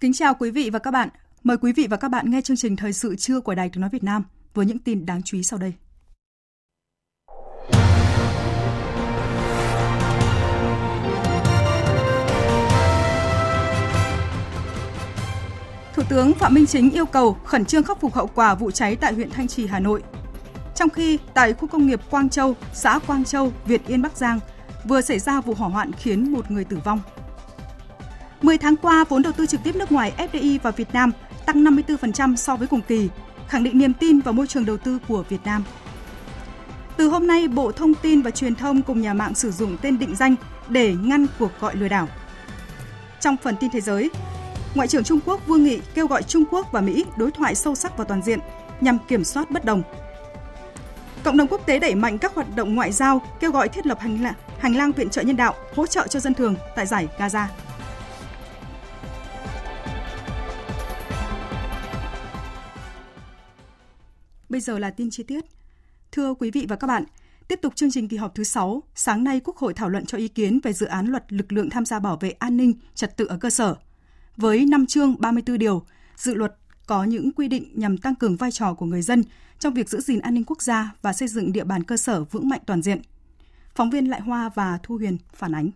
Kính chào quý vị và các bạn. Mời quý vị và các bạn nghe chương trình Thời sự trưa của Đài Tiếng Nói Việt Nam với những tin đáng chú ý sau đây. Thủ tướng Phạm Minh Chính yêu cầu khẩn trương khắc phục hậu quả vụ cháy tại huyện Thanh Trì, Hà Nội. Trong khi tại khu công nghiệp Quang Châu, xã Quang Châu, Việt Yên, Bắc Giang vừa xảy ra vụ hỏa hoạn khiến một người tử vong. 10 tháng qua, vốn đầu tư trực tiếp nước ngoài FDI vào Việt Nam tăng 54% so với cùng kỳ, khẳng định niềm tin vào môi trường đầu tư của Việt Nam. Từ hôm nay, Bộ Thông tin và Truyền thông cùng nhà mạng sử dụng tên định danh để ngăn cuộc gọi lừa đảo. Trong phần tin thế giới, Ngoại trưởng Trung Quốc Vương Nghị kêu gọi Trung Quốc và Mỹ đối thoại sâu sắc và toàn diện nhằm kiểm soát bất đồng. Cộng đồng quốc tế đẩy mạnh các hoạt động ngoại giao, kêu gọi thiết lập hành lang, hành lang viện trợ nhân đạo, hỗ trợ cho dân thường tại giải Gaza. Bây giờ là tin chi tiết. Thưa quý vị và các bạn, tiếp tục chương trình kỳ họp thứ 6, sáng nay Quốc hội thảo luận cho ý kiến về dự án luật lực lượng tham gia bảo vệ an ninh, trật tự ở cơ sở. Với 5 chương 34 điều, dự luật có những quy định nhằm tăng cường vai trò của người dân trong việc giữ gìn an ninh quốc gia và xây dựng địa bàn cơ sở vững mạnh toàn diện. Phóng viên Lại Hoa và Thu Huyền phản ánh.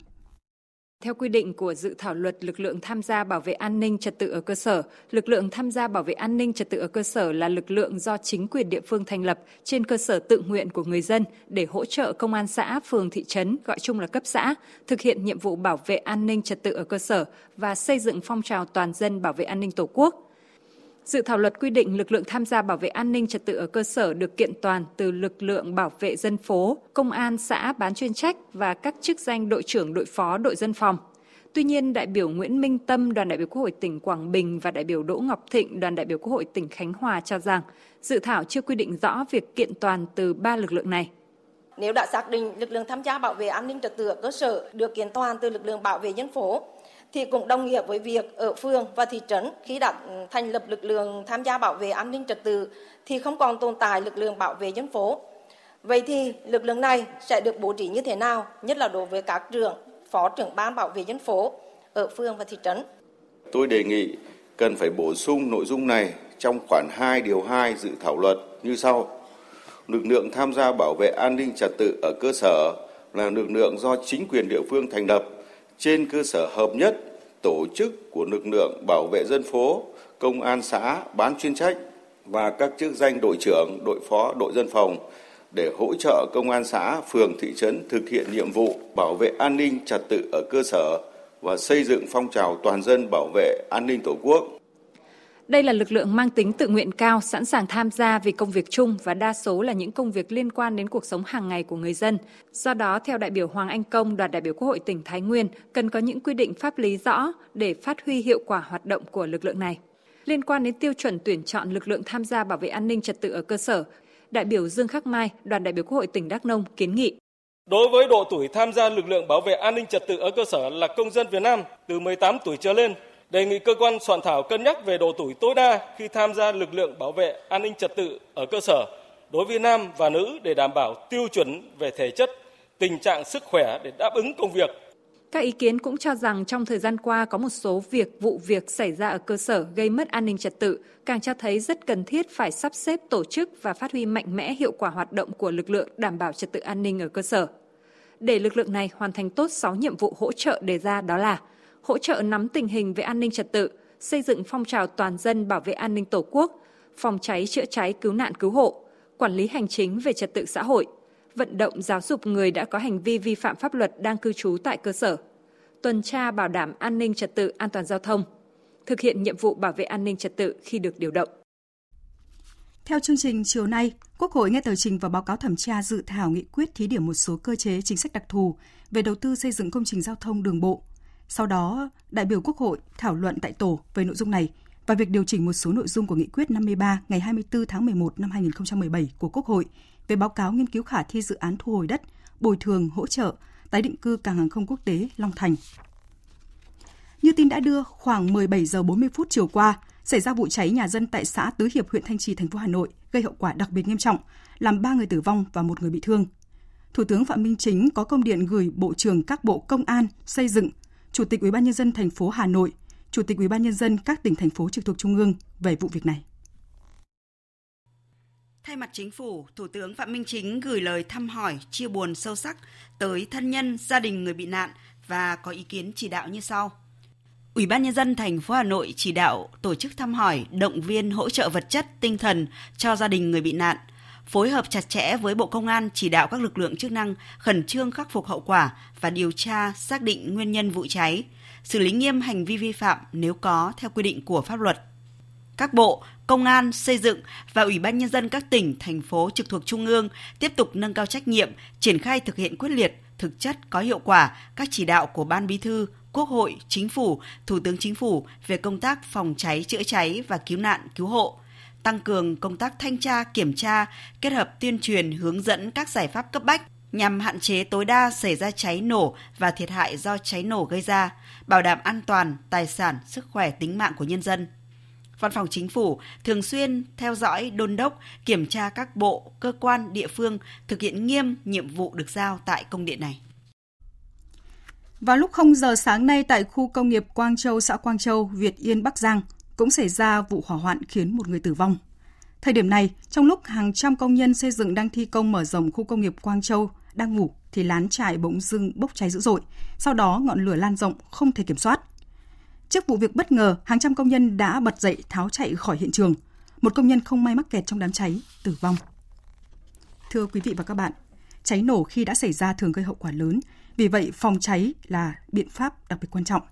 Theo quy định của dự thảo luật lực lượng tham gia bảo vệ an ninh trật tự ở cơ sở, lực lượng tham gia bảo vệ an ninh trật tự ở cơ sở là lực lượng do chính quyền địa phương thành lập trên cơ sở tự nguyện của người dân để hỗ trợ công an xã, phường, thị trấn, gọi chung là cấp xã, thực hiện nhiệm vụ bảo vệ an ninh trật tự ở cơ sở và xây dựng phong trào toàn dân bảo vệ an ninh Tổ quốc. Dự thảo luật quy định lực lượng tham gia bảo vệ an ninh trật tự ở cơ sở được kiện toàn từ lực lượng bảo vệ dân phố, công an xã bán chuyên trách và các chức danh đội trưởng đội phó đội dân phòng. Tuy nhiên, đại biểu Nguyễn Minh Tâm, đoàn đại biểu Quốc hội tỉnh Quảng Bình và đại biểu Đỗ Ngọc Thịnh, đoàn đại biểu Quốc hội tỉnh Khánh Hòa cho rằng dự thảo chưa quy định rõ việc kiện toàn từ ba lực lượng này. Nếu đã xác định lực lượng tham gia bảo vệ an ninh trật tự ở cơ sở được kiện toàn từ lực lượng bảo vệ dân phố thì cũng đồng nghĩa với việc ở phường và thị trấn khi đã ừ, thành lập lực lượng tham gia bảo vệ an ninh trật tự thì không còn tồn tại lực lượng bảo vệ dân phố. Vậy thì lực lượng này sẽ được bố trí như thế nào, nhất là đối với các trưởng, phó trưởng ban bảo vệ dân phố ở phường và thị trấn? Tôi đề nghị cần phải bổ sung nội dung này trong khoản 2 điều 2 dự thảo luật như sau. Lực lượng tham gia bảo vệ an ninh trật tự ở cơ sở là lực lượng do chính quyền địa phương thành lập trên cơ sở hợp nhất tổ chức của lực lượng bảo vệ dân phố, công an xã bán chuyên trách và các chức danh đội trưởng, đội phó, đội dân phòng để hỗ trợ công an xã, phường, thị trấn thực hiện nhiệm vụ bảo vệ an ninh trật tự ở cơ sở và xây dựng phong trào toàn dân bảo vệ an ninh Tổ quốc. Đây là lực lượng mang tính tự nguyện cao, sẵn sàng tham gia vì công việc chung và đa số là những công việc liên quan đến cuộc sống hàng ngày của người dân. Do đó, theo đại biểu Hoàng Anh Công, đoàn đại biểu Quốc hội tỉnh Thái Nguyên, cần có những quy định pháp lý rõ để phát huy hiệu quả hoạt động của lực lượng này. Liên quan đến tiêu chuẩn tuyển chọn lực lượng tham gia bảo vệ an ninh trật tự ở cơ sở, đại biểu Dương Khắc Mai, đoàn đại biểu Quốc hội tỉnh Đắk Nông kiến nghị Đối với độ tuổi tham gia lực lượng bảo vệ an ninh trật tự ở cơ sở là công dân Việt Nam từ 18 tuổi trở lên đề nghị cơ quan soạn thảo cân nhắc về độ tuổi tối đa khi tham gia lực lượng bảo vệ an ninh trật tự ở cơ sở đối với nam và nữ để đảm bảo tiêu chuẩn về thể chất, tình trạng sức khỏe để đáp ứng công việc. Các ý kiến cũng cho rằng trong thời gian qua có một số việc vụ việc xảy ra ở cơ sở gây mất an ninh trật tự, càng cho thấy rất cần thiết phải sắp xếp tổ chức và phát huy mạnh mẽ hiệu quả hoạt động của lực lượng đảm bảo trật tự an ninh ở cơ sở. Để lực lượng này hoàn thành tốt 6 nhiệm vụ hỗ trợ đề ra đó là hỗ trợ nắm tình hình về an ninh trật tự, xây dựng phong trào toàn dân bảo vệ an ninh Tổ quốc, phòng cháy chữa cháy cứu nạn cứu hộ, quản lý hành chính về trật tự xã hội, vận động giáo dục người đã có hành vi vi phạm pháp luật đang cư trú tại cơ sở, tuần tra bảo đảm an ninh trật tự an toàn giao thông, thực hiện nhiệm vụ bảo vệ an ninh trật tự khi được điều động. Theo chương trình chiều nay, Quốc hội nghe tờ trình và báo cáo thẩm tra dự thảo nghị quyết thí điểm một số cơ chế chính sách đặc thù về đầu tư xây dựng công trình giao thông đường bộ. Sau đó, đại biểu Quốc hội thảo luận tại tổ về nội dung này và việc điều chỉnh một số nội dung của nghị quyết 53 ngày 24 tháng 11 năm 2017 của Quốc hội về báo cáo nghiên cứu khả thi dự án thu hồi đất, bồi thường, hỗ trợ, tái định cư cảng hàng không quốc tế Long Thành. Như tin đã đưa, khoảng 17 giờ 40 phút chiều qua, xảy ra vụ cháy nhà dân tại xã Tứ Hiệp, huyện Thanh Trì, thành phố Hà Nội, gây hậu quả đặc biệt nghiêm trọng, làm 3 người tử vong và một người bị thương. Thủ tướng Phạm Minh Chính có công điện gửi Bộ trưởng các bộ Công an, Xây dựng, Chủ tịch Ủy ban nhân dân thành phố Hà Nội, Chủ tịch Ủy ban nhân dân các tỉnh thành phố trực thuộc trung ương về vụ việc này. Thay mặt chính phủ, Thủ tướng Phạm Minh Chính gửi lời thăm hỏi, chia buồn sâu sắc tới thân nhân, gia đình người bị nạn và có ý kiến chỉ đạo như sau. Ủy ban nhân dân thành phố Hà Nội chỉ đạo tổ chức thăm hỏi, động viên hỗ trợ vật chất, tinh thần cho gia đình người bị nạn, phối hợp chặt chẽ với Bộ Công an chỉ đạo các lực lượng chức năng khẩn trương khắc phục hậu quả và điều tra xác định nguyên nhân vụ cháy, xử lý nghiêm hành vi vi phạm nếu có theo quy định của pháp luật. Các bộ, công an, xây dựng và ủy ban nhân dân các tỉnh, thành phố trực thuộc trung ương tiếp tục nâng cao trách nhiệm, triển khai thực hiện quyết liệt, thực chất có hiệu quả các chỉ đạo của Ban Bí thư, Quốc hội, Chính phủ, Thủ tướng Chính phủ về công tác phòng cháy chữa cháy và cứu nạn cứu hộ, tăng cường công tác thanh tra, kiểm tra, kết hợp tuyên truyền hướng dẫn các giải pháp cấp bách nhằm hạn chế tối đa xảy ra cháy nổ và thiệt hại do cháy nổ gây ra, bảo đảm an toàn, tài sản, sức khỏe, tính mạng của nhân dân. Văn phòng Chính phủ thường xuyên theo dõi, đôn đốc, kiểm tra các bộ, cơ quan, địa phương thực hiện nghiêm nhiệm vụ được giao tại công điện này. Vào lúc 0 giờ sáng nay tại khu công nghiệp Quang Châu, xã Quang Châu, Việt Yên, Bắc Giang, cũng xảy ra vụ hỏa hoạn khiến một người tử vong. Thời điểm này, trong lúc hàng trăm công nhân xây dựng đang thi công mở rộng khu công nghiệp Quang Châu đang ngủ thì lán trại bỗng dưng bốc cháy dữ dội. Sau đó ngọn lửa lan rộng không thể kiểm soát. Trước vụ việc bất ngờ, hàng trăm công nhân đã bật dậy tháo chạy khỏi hiện trường. Một công nhân không may mắc kẹt trong đám cháy, tử vong. Thưa quý vị và các bạn, cháy nổ khi đã xảy ra thường gây hậu quả lớn, vì vậy phòng cháy là biện pháp đặc biệt quan trọng.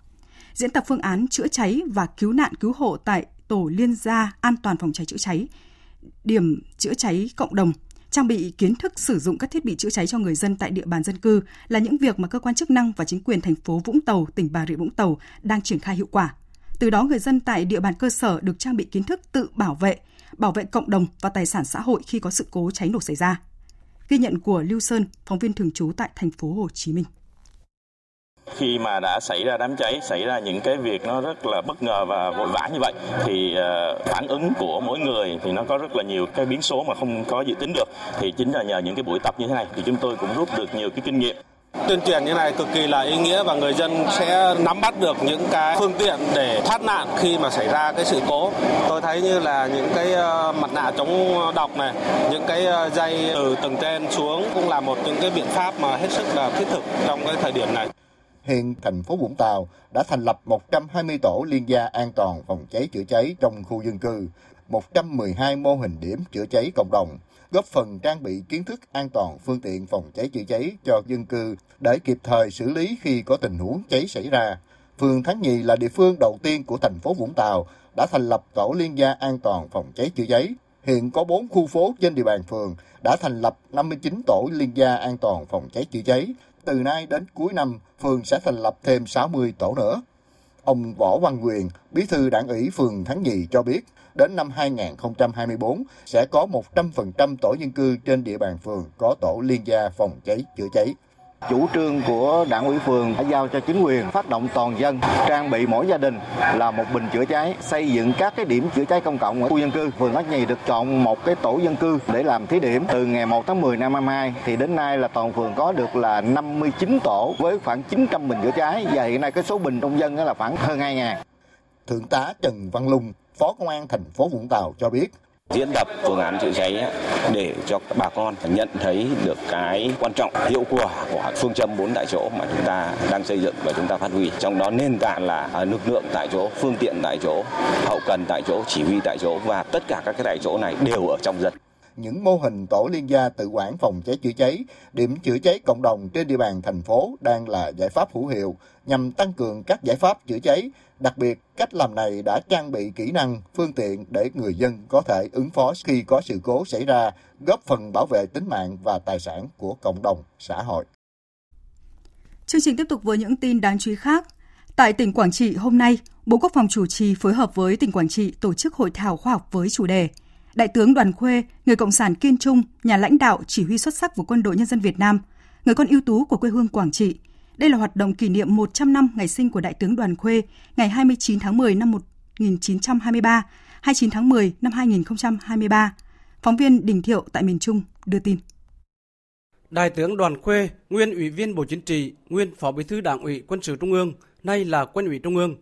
Diễn tập phương án chữa cháy và cứu nạn cứu hộ tại tổ liên gia an toàn phòng cháy chữa cháy, điểm chữa cháy cộng đồng trang bị kiến thức sử dụng các thiết bị chữa cháy cho người dân tại địa bàn dân cư là những việc mà cơ quan chức năng và chính quyền thành phố Vũng Tàu, tỉnh Bà Rịa Vũng Tàu đang triển khai hiệu quả. Từ đó người dân tại địa bàn cơ sở được trang bị kiến thức tự bảo vệ, bảo vệ cộng đồng và tài sản xã hội khi có sự cố cháy nổ xảy ra. Ghi nhận của Lưu Sơn, phóng viên thường trú tại thành phố Hồ Chí Minh khi mà đã xảy ra đám cháy xảy ra những cái việc nó rất là bất ngờ và vội vã như vậy thì ờ, phản ứng của mỗi người thì nó có rất là nhiều cái biến số mà không có dự tính được. Thì chính là nhờ những cái buổi tập như thế này thì chúng tôi cũng rút được nhiều cái kinh nghiệm. Tuyên truyền như này cực kỳ là ý nghĩa và người dân sẽ nắm bắt được những cái phương tiện để thoát nạn khi mà xảy ra cái sự cố. Tôi thấy như là những cái ờ, mặt nạ chống độc này, những cái ờ, dây từ tầng trên xuống cũng là một những cái biện pháp mà hết sức là thiết thực trong cái thời điểm này hiện thành phố Vũng Tàu đã thành lập 120 tổ liên gia an toàn phòng cháy chữa cháy trong khu dân cư, 112 mô hình điểm chữa cháy cộng đồng, góp phần trang bị kiến thức an toàn phương tiện phòng cháy chữa cháy cho dân cư để kịp thời xử lý khi có tình huống cháy xảy ra. Phường Thắng Nhì là địa phương đầu tiên của thành phố Vũng Tàu đã thành lập tổ liên gia an toàn phòng cháy chữa cháy. Hiện có 4 khu phố trên địa bàn phường đã thành lập 59 tổ liên gia an toàn phòng cháy chữa cháy, từ nay đến cuối năm, phường sẽ thành lập thêm 60 tổ nữa. Ông Võ Văn Quyền, bí thư đảng ủy phường Thắng Nhì cho biết, đến năm 2024 sẽ có 100% tổ dân cư trên địa bàn phường có tổ liên gia phòng cháy chữa cháy. Chủ trương của đảng ủy phường đã giao cho chính quyền phát động toàn dân trang bị mỗi gia đình là một bình chữa cháy, xây dựng các cái điểm chữa cháy công cộng ở khu dân cư. Phường Ất Nhì được chọn một cái tổ dân cư để làm thí điểm từ ngày 1 tháng 10 năm 22 thì đến nay là toàn phường có được là 59 tổ với khoảng 900 bình chữa cháy và hiện nay cái số bình trong dân là khoảng hơn 2 ngàn. Thượng tá Trần Văn Lung, Phó Công an thành phố Vũng Tàu cho biết, diễn tập phương án chữa cháy để cho bà con nhận thấy được cái quan trọng hiệu quả của phương châm bốn tại chỗ mà chúng ta đang xây dựng và chúng ta phát huy trong đó nền tảng là à, lực lượng tại chỗ phương tiện tại chỗ hậu cần tại chỗ chỉ huy tại chỗ và tất cả các cái tại chỗ này đều ở trong dân những mô hình tổ liên gia tự quản phòng cháy chữa cháy, điểm chữa cháy cộng đồng trên địa bàn thành phố đang là giải pháp hữu hiệu nhằm tăng cường các giải pháp chữa cháy. Đặc biệt, cách làm này đã trang bị kỹ năng, phương tiện để người dân có thể ứng phó khi có sự cố xảy ra, góp phần bảo vệ tính mạng và tài sản của cộng đồng, xã hội. Chương trình tiếp tục với những tin đáng chú ý khác. Tại tỉnh Quảng Trị hôm nay, Bộ Quốc phòng chủ trì phối hợp với tỉnh Quảng Trị tổ chức hội thảo khoa học với chủ đề Đại tướng Đoàn Khuê, người cộng sản kiên trung, nhà lãnh đạo chỉ huy xuất sắc của Quân đội Nhân dân Việt Nam, người con ưu tú của quê hương Quảng Trị. Đây là hoạt động kỷ niệm 100 năm ngày sinh của Đại tướng Đoàn Khuê, ngày 29 tháng 10 năm 1923, 29 tháng 10 năm 2023. Phóng viên Đình Thiệu tại miền Trung đưa tin. Đại tướng Đoàn Khuê, nguyên ủy viên Bộ Chính trị, nguyên Phó Bí thư Đảng ủy Quân sự Trung ương, nay là Quân ủy Trung ương,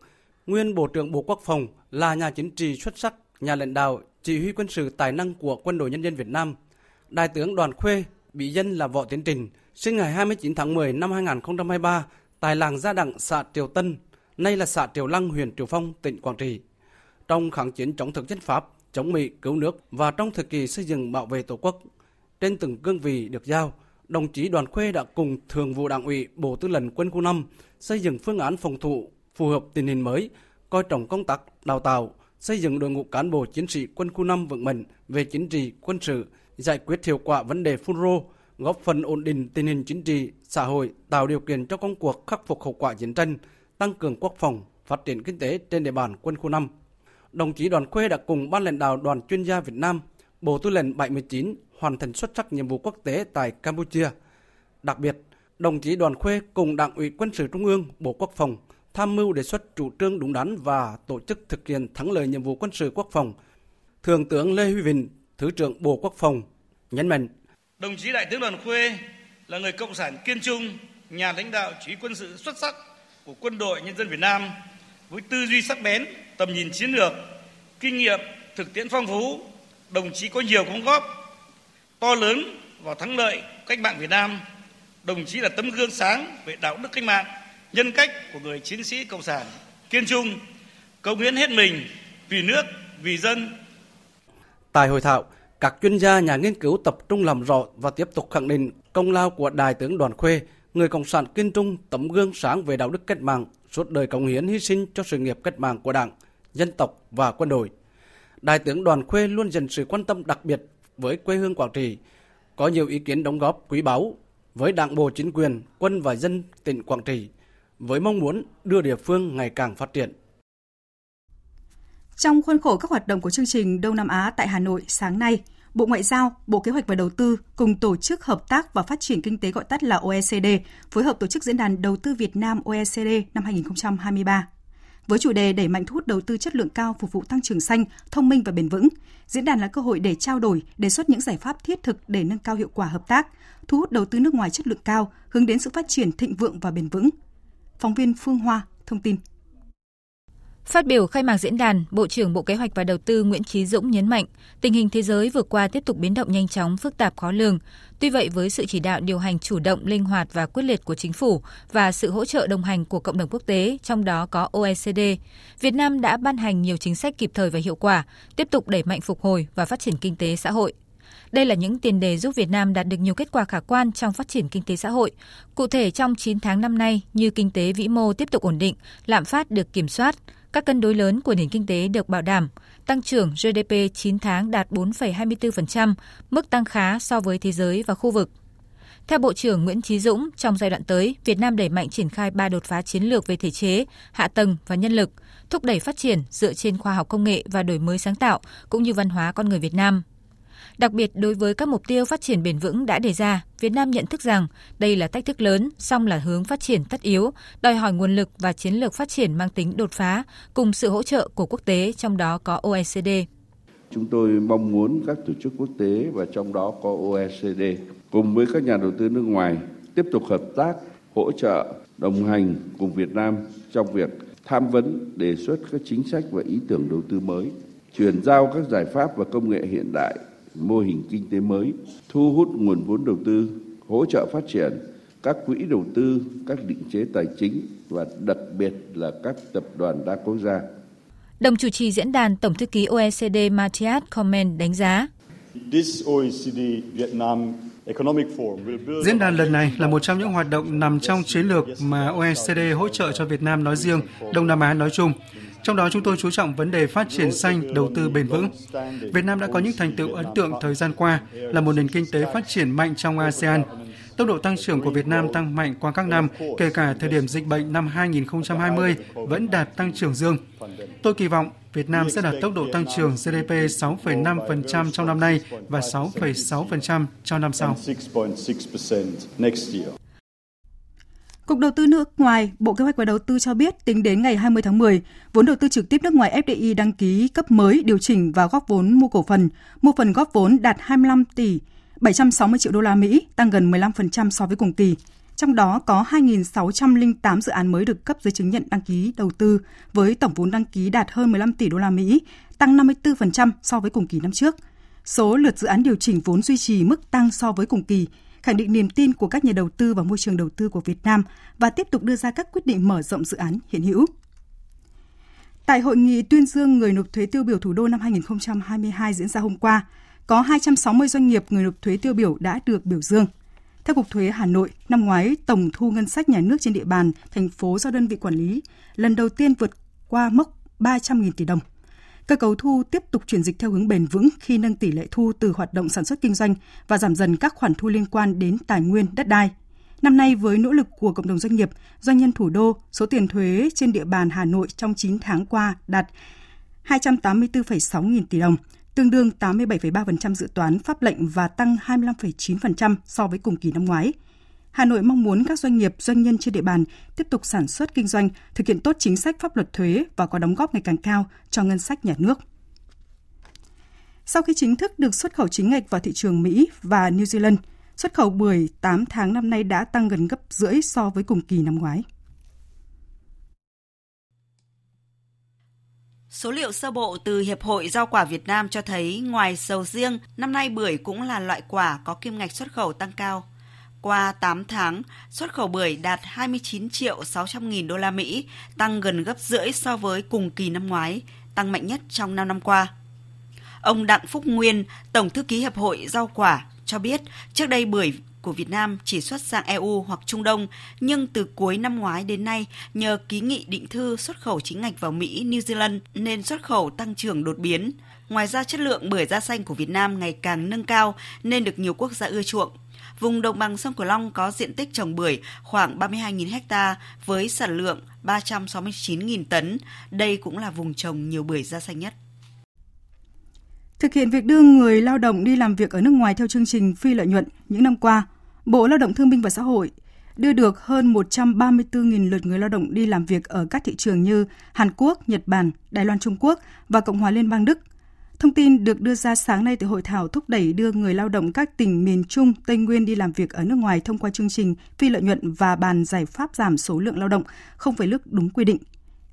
nguyên Bộ trưởng Bộ Quốc phòng, là nhà chính trị xuất sắc, nhà lãnh đạo, chỉ huy quân sự tài năng của Quân đội Nhân dân Việt Nam. Đại tướng Đoàn Khuê, bị dân là Võ Tiến Trình, sinh ngày 29 tháng 10 năm 2023 tại làng Gia Đặng, xã Triều Tân, nay là xã Triều Lăng, huyện Triều Phong, tỉnh Quảng Trị. Trong kháng chiến chống thực dân Pháp, chống Mỹ cứu nước và trong thời kỳ xây dựng bảo vệ Tổ quốc, trên từng cương vị được giao, đồng chí Đoàn Khuê đã cùng Thường vụ Đảng ủy Bộ Tư lệnh Quân khu 5 xây dựng phương án phòng thủ phù hợp tình hình mới, coi trọng công tác đào tạo, xây dựng đội ngũ cán bộ chiến sĩ quân khu 5 vững mạnh về chính trị, quân sự, giải quyết hiệu quả vấn đề phun rô, góp phần ổn định tình hình chính trị, xã hội, tạo điều kiện cho công cuộc khắc phục hậu quả chiến tranh, tăng cường quốc phòng, phát triển kinh tế trên địa bàn quân khu 5. Đồng chí Đoàn Khuê đã cùng ban lãnh đạo đoàn chuyên gia Việt Nam, Bộ Tư lệnh 79 hoàn thành xuất sắc nhiệm vụ quốc tế tại Campuchia. Đặc biệt, đồng chí Đoàn Khuê cùng Đảng ủy Quân sự Trung ương, Bộ Quốc phòng tham mưu đề xuất chủ trương đúng đắn và tổ chức thực hiện thắng lợi nhiệm vụ quân sự quốc phòng. Thượng tướng Lê Huy Vịnh, Thứ trưởng Bộ Quốc phòng, nhấn mạnh. Đồng chí Đại tướng Đoàn Khuê là người cộng sản kiên trung, nhà lãnh đạo chỉ quân sự xuất sắc của quân đội nhân dân Việt Nam với tư duy sắc bén, tầm nhìn chiến lược, kinh nghiệm, thực tiễn phong phú, đồng chí có nhiều đóng góp to lớn vào thắng lợi cách mạng Việt Nam. Đồng chí là tấm gương sáng về đạo đức cách mạng, nhân cách của người chiến sĩ cộng sản kiên trung, cống hiến hết mình vì nước, vì dân. Tại hội thảo, các chuyên gia nhà nghiên cứu tập trung làm rõ và tiếp tục khẳng định công lao của Đại tướng Đoàn Khuê, người cộng sản kiên trung, tấm gương sáng về đạo đức cách mạng, suốt đời cống hiến hy sinh cho sự nghiệp cách mạng của Đảng, dân tộc và quân đội. Đại tướng Đoàn Khuê luôn dành sự quan tâm đặc biệt với quê hương Quảng Trị, có nhiều ý kiến đóng góp quý báu với Đảng bộ chính quyền, quân và dân tỉnh Quảng Trị với mong muốn đưa địa phương ngày càng phát triển. Trong khuôn khổ các hoạt động của chương trình Đông Nam Á tại Hà Nội sáng nay, Bộ Ngoại giao, Bộ Kế hoạch và Đầu tư cùng Tổ chức Hợp tác và Phát triển Kinh tế gọi tắt là OECD phối hợp tổ chức Diễn đàn Đầu tư Việt Nam OECD năm 2023. Với chủ đề đẩy mạnh thu hút đầu tư chất lượng cao phục vụ tăng trưởng xanh, thông minh và bền vững, diễn đàn là cơ hội để trao đổi, đề xuất những giải pháp thiết thực để nâng cao hiệu quả hợp tác, thu hút đầu tư nước ngoài chất lượng cao, hướng đến sự phát triển thịnh vượng và bền vững. Phóng viên Phương Hoa thông tin. Phát biểu khai mạc diễn đàn, Bộ trưởng Bộ Kế hoạch và Đầu tư Nguyễn Chí Dũng nhấn mạnh, tình hình thế giới vừa qua tiếp tục biến động nhanh chóng, phức tạp khó lường. Tuy vậy, với sự chỉ đạo điều hành chủ động, linh hoạt và quyết liệt của chính phủ và sự hỗ trợ đồng hành của cộng đồng quốc tế, trong đó có OECD, Việt Nam đã ban hành nhiều chính sách kịp thời và hiệu quả, tiếp tục đẩy mạnh phục hồi và phát triển kinh tế xã hội. Đây là những tiền đề giúp Việt Nam đạt được nhiều kết quả khả quan trong phát triển kinh tế xã hội. Cụ thể trong 9 tháng năm nay, như kinh tế vĩ mô tiếp tục ổn định, lạm phát được kiểm soát, các cân đối lớn của nền kinh tế được bảo đảm, tăng trưởng GDP 9 tháng đạt 4,24%, mức tăng khá so với thế giới và khu vực. Theo Bộ trưởng Nguyễn Chí Dũng, trong giai đoạn tới, Việt Nam đẩy mạnh triển khai ba đột phá chiến lược về thể chế, hạ tầng và nhân lực, thúc đẩy phát triển dựa trên khoa học công nghệ và đổi mới sáng tạo cũng như văn hóa con người Việt Nam. Đặc biệt đối với các mục tiêu phát triển bền vững đã đề ra, Việt Nam nhận thức rằng đây là thách thức lớn, song là hướng phát triển tất yếu, đòi hỏi nguồn lực và chiến lược phát triển mang tính đột phá, cùng sự hỗ trợ của quốc tế, trong đó có OECD. Chúng tôi mong muốn các tổ chức quốc tế và trong đó có OECD cùng với các nhà đầu tư nước ngoài tiếp tục hợp tác, hỗ trợ, đồng hành cùng Việt Nam trong việc tham vấn, đề xuất các chính sách và ý tưởng đầu tư mới, chuyển giao các giải pháp và công nghệ hiện đại mô hình kinh tế mới, thu hút nguồn vốn đầu tư, hỗ trợ phát triển các quỹ đầu tư, các định chế tài chính và đặc biệt là các tập đoàn đa quốc gia. Đồng chủ trì diễn đàn Tổng thư ký OECD Matthias Komen đánh giá Diễn đàn lần này là một trong những hoạt động nằm trong chiến lược mà OECD hỗ trợ cho Việt Nam nói riêng, Đông Nam Á nói chung. Trong đó chúng tôi chú trọng vấn đề phát triển xanh, đầu tư bền vững. Việt Nam đã có những thành tựu ấn tượng thời gian qua là một nền kinh tế phát triển mạnh trong ASEAN. Tốc độ tăng trưởng của Việt Nam tăng mạnh qua các năm, kể cả thời điểm dịch bệnh năm 2020 vẫn đạt tăng trưởng dương. Tôi kỳ vọng Việt Nam sẽ đạt tốc độ tăng trưởng GDP 6,5% trong năm nay và 6,6% trong năm sau. Cục Đầu tư nước ngoài, Bộ Kế hoạch và Đầu tư cho biết tính đến ngày 20 tháng 10, vốn đầu tư trực tiếp nước ngoài FDI đăng ký cấp mới điều chỉnh và góp vốn mua cổ phần, mua phần góp vốn đạt 25 tỷ 760 triệu đô la Mỹ, tăng gần 15% so với cùng kỳ. Trong đó có 2.608 dự án mới được cấp giấy chứng nhận đăng ký đầu tư với tổng vốn đăng ký đạt hơn 15 tỷ đô la Mỹ, tăng 54% so với cùng kỳ năm trước. Số lượt dự án điều chỉnh vốn duy trì mức tăng so với cùng kỳ, khẳng định niềm tin của các nhà đầu tư vào môi trường đầu tư của Việt Nam và tiếp tục đưa ra các quyết định mở rộng dự án hiện hữu. Tại hội nghị tuyên dương người nộp thuế tiêu biểu thủ đô năm 2022 diễn ra hôm qua, có 260 doanh nghiệp người nộp thuế tiêu biểu đã được biểu dương. Theo Cục Thuế Hà Nội, năm ngoái tổng thu ngân sách nhà nước trên địa bàn thành phố do đơn vị quản lý lần đầu tiên vượt qua mốc 300.000 tỷ đồng. Cơ cấu thu tiếp tục chuyển dịch theo hướng bền vững khi nâng tỷ lệ thu từ hoạt động sản xuất kinh doanh và giảm dần các khoản thu liên quan đến tài nguyên đất đai. Năm nay với nỗ lực của cộng đồng doanh nghiệp, doanh nhân thủ đô, số tiền thuế trên địa bàn Hà Nội trong 9 tháng qua đạt 284,6 nghìn tỷ đồng, tương đương 87,3% dự toán pháp lệnh và tăng 25,9% so với cùng kỳ năm ngoái. Hà Nội mong muốn các doanh nghiệp, doanh nhân trên địa bàn tiếp tục sản xuất kinh doanh, thực hiện tốt chính sách pháp luật thuế và có đóng góp ngày càng cao cho ngân sách nhà nước. Sau khi chính thức được xuất khẩu chính ngạch vào thị trường Mỹ và New Zealand, xuất khẩu bưởi 8 tháng năm nay đã tăng gần gấp rưỡi so với cùng kỳ năm ngoái. Số liệu sơ bộ từ Hiệp hội Rau quả Việt Nam cho thấy ngoài sầu riêng, năm nay bưởi cũng là loại quả có kim ngạch xuất khẩu tăng cao. Qua 8 tháng, xuất khẩu bưởi đạt 29 triệu 600 nghìn đô la Mỹ, tăng gần gấp rưỡi so với cùng kỳ năm ngoái, tăng mạnh nhất trong 5 năm qua. Ông Đặng Phúc Nguyên, Tổng thư ký Hiệp hội Rau quả cho biết, trước đây bưởi của Việt Nam chỉ xuất sang EU hoặc Trung Đông, nhưng từ cuối năm ngoái đến nay, nhờ ký nghị định thư xuất khẩu chính ngạch vào Mỹ, New Zealand nên xuất khẩu tăng trưởng đột biến. Ngoài ra chất lượng bưởi da xanh của Việt Nam ngày càng nâng cao nên được nhiều quốc gia ưa chuộng. Vùng đồng bằng sông Cửu Long có diện tích trồng bưởi khoảng 32.000 ha với sản lượng 369.000 tấn. Đây cũng là vùng trồng nhiều bưởi da xanh nhất. Thực hiện việc đưa người lao động đi làm việc ở nước ngoài theo chương trình phi lợi nhuận những năm qua, Bộ Lao động Thương binh và Xã hội đưa được hơn 134.000 lượt người lao động đi làm việc ở các thị trường như Hàn Quốc, Nhật Bản, Đài Loan Trung Quốc và Cộng hòa Liên bang Đức. Thông tin được đưa ra sáng nay tại hội thảo thúc đẩy đưa người lao động các tỉnh miền Trung, Tây Nguyên đi làm việc ở nước ngoài thông qua chương trình phi lợi nhuận và bàn giải pháp giảm số lượng lao động không phải lước đúng quy định.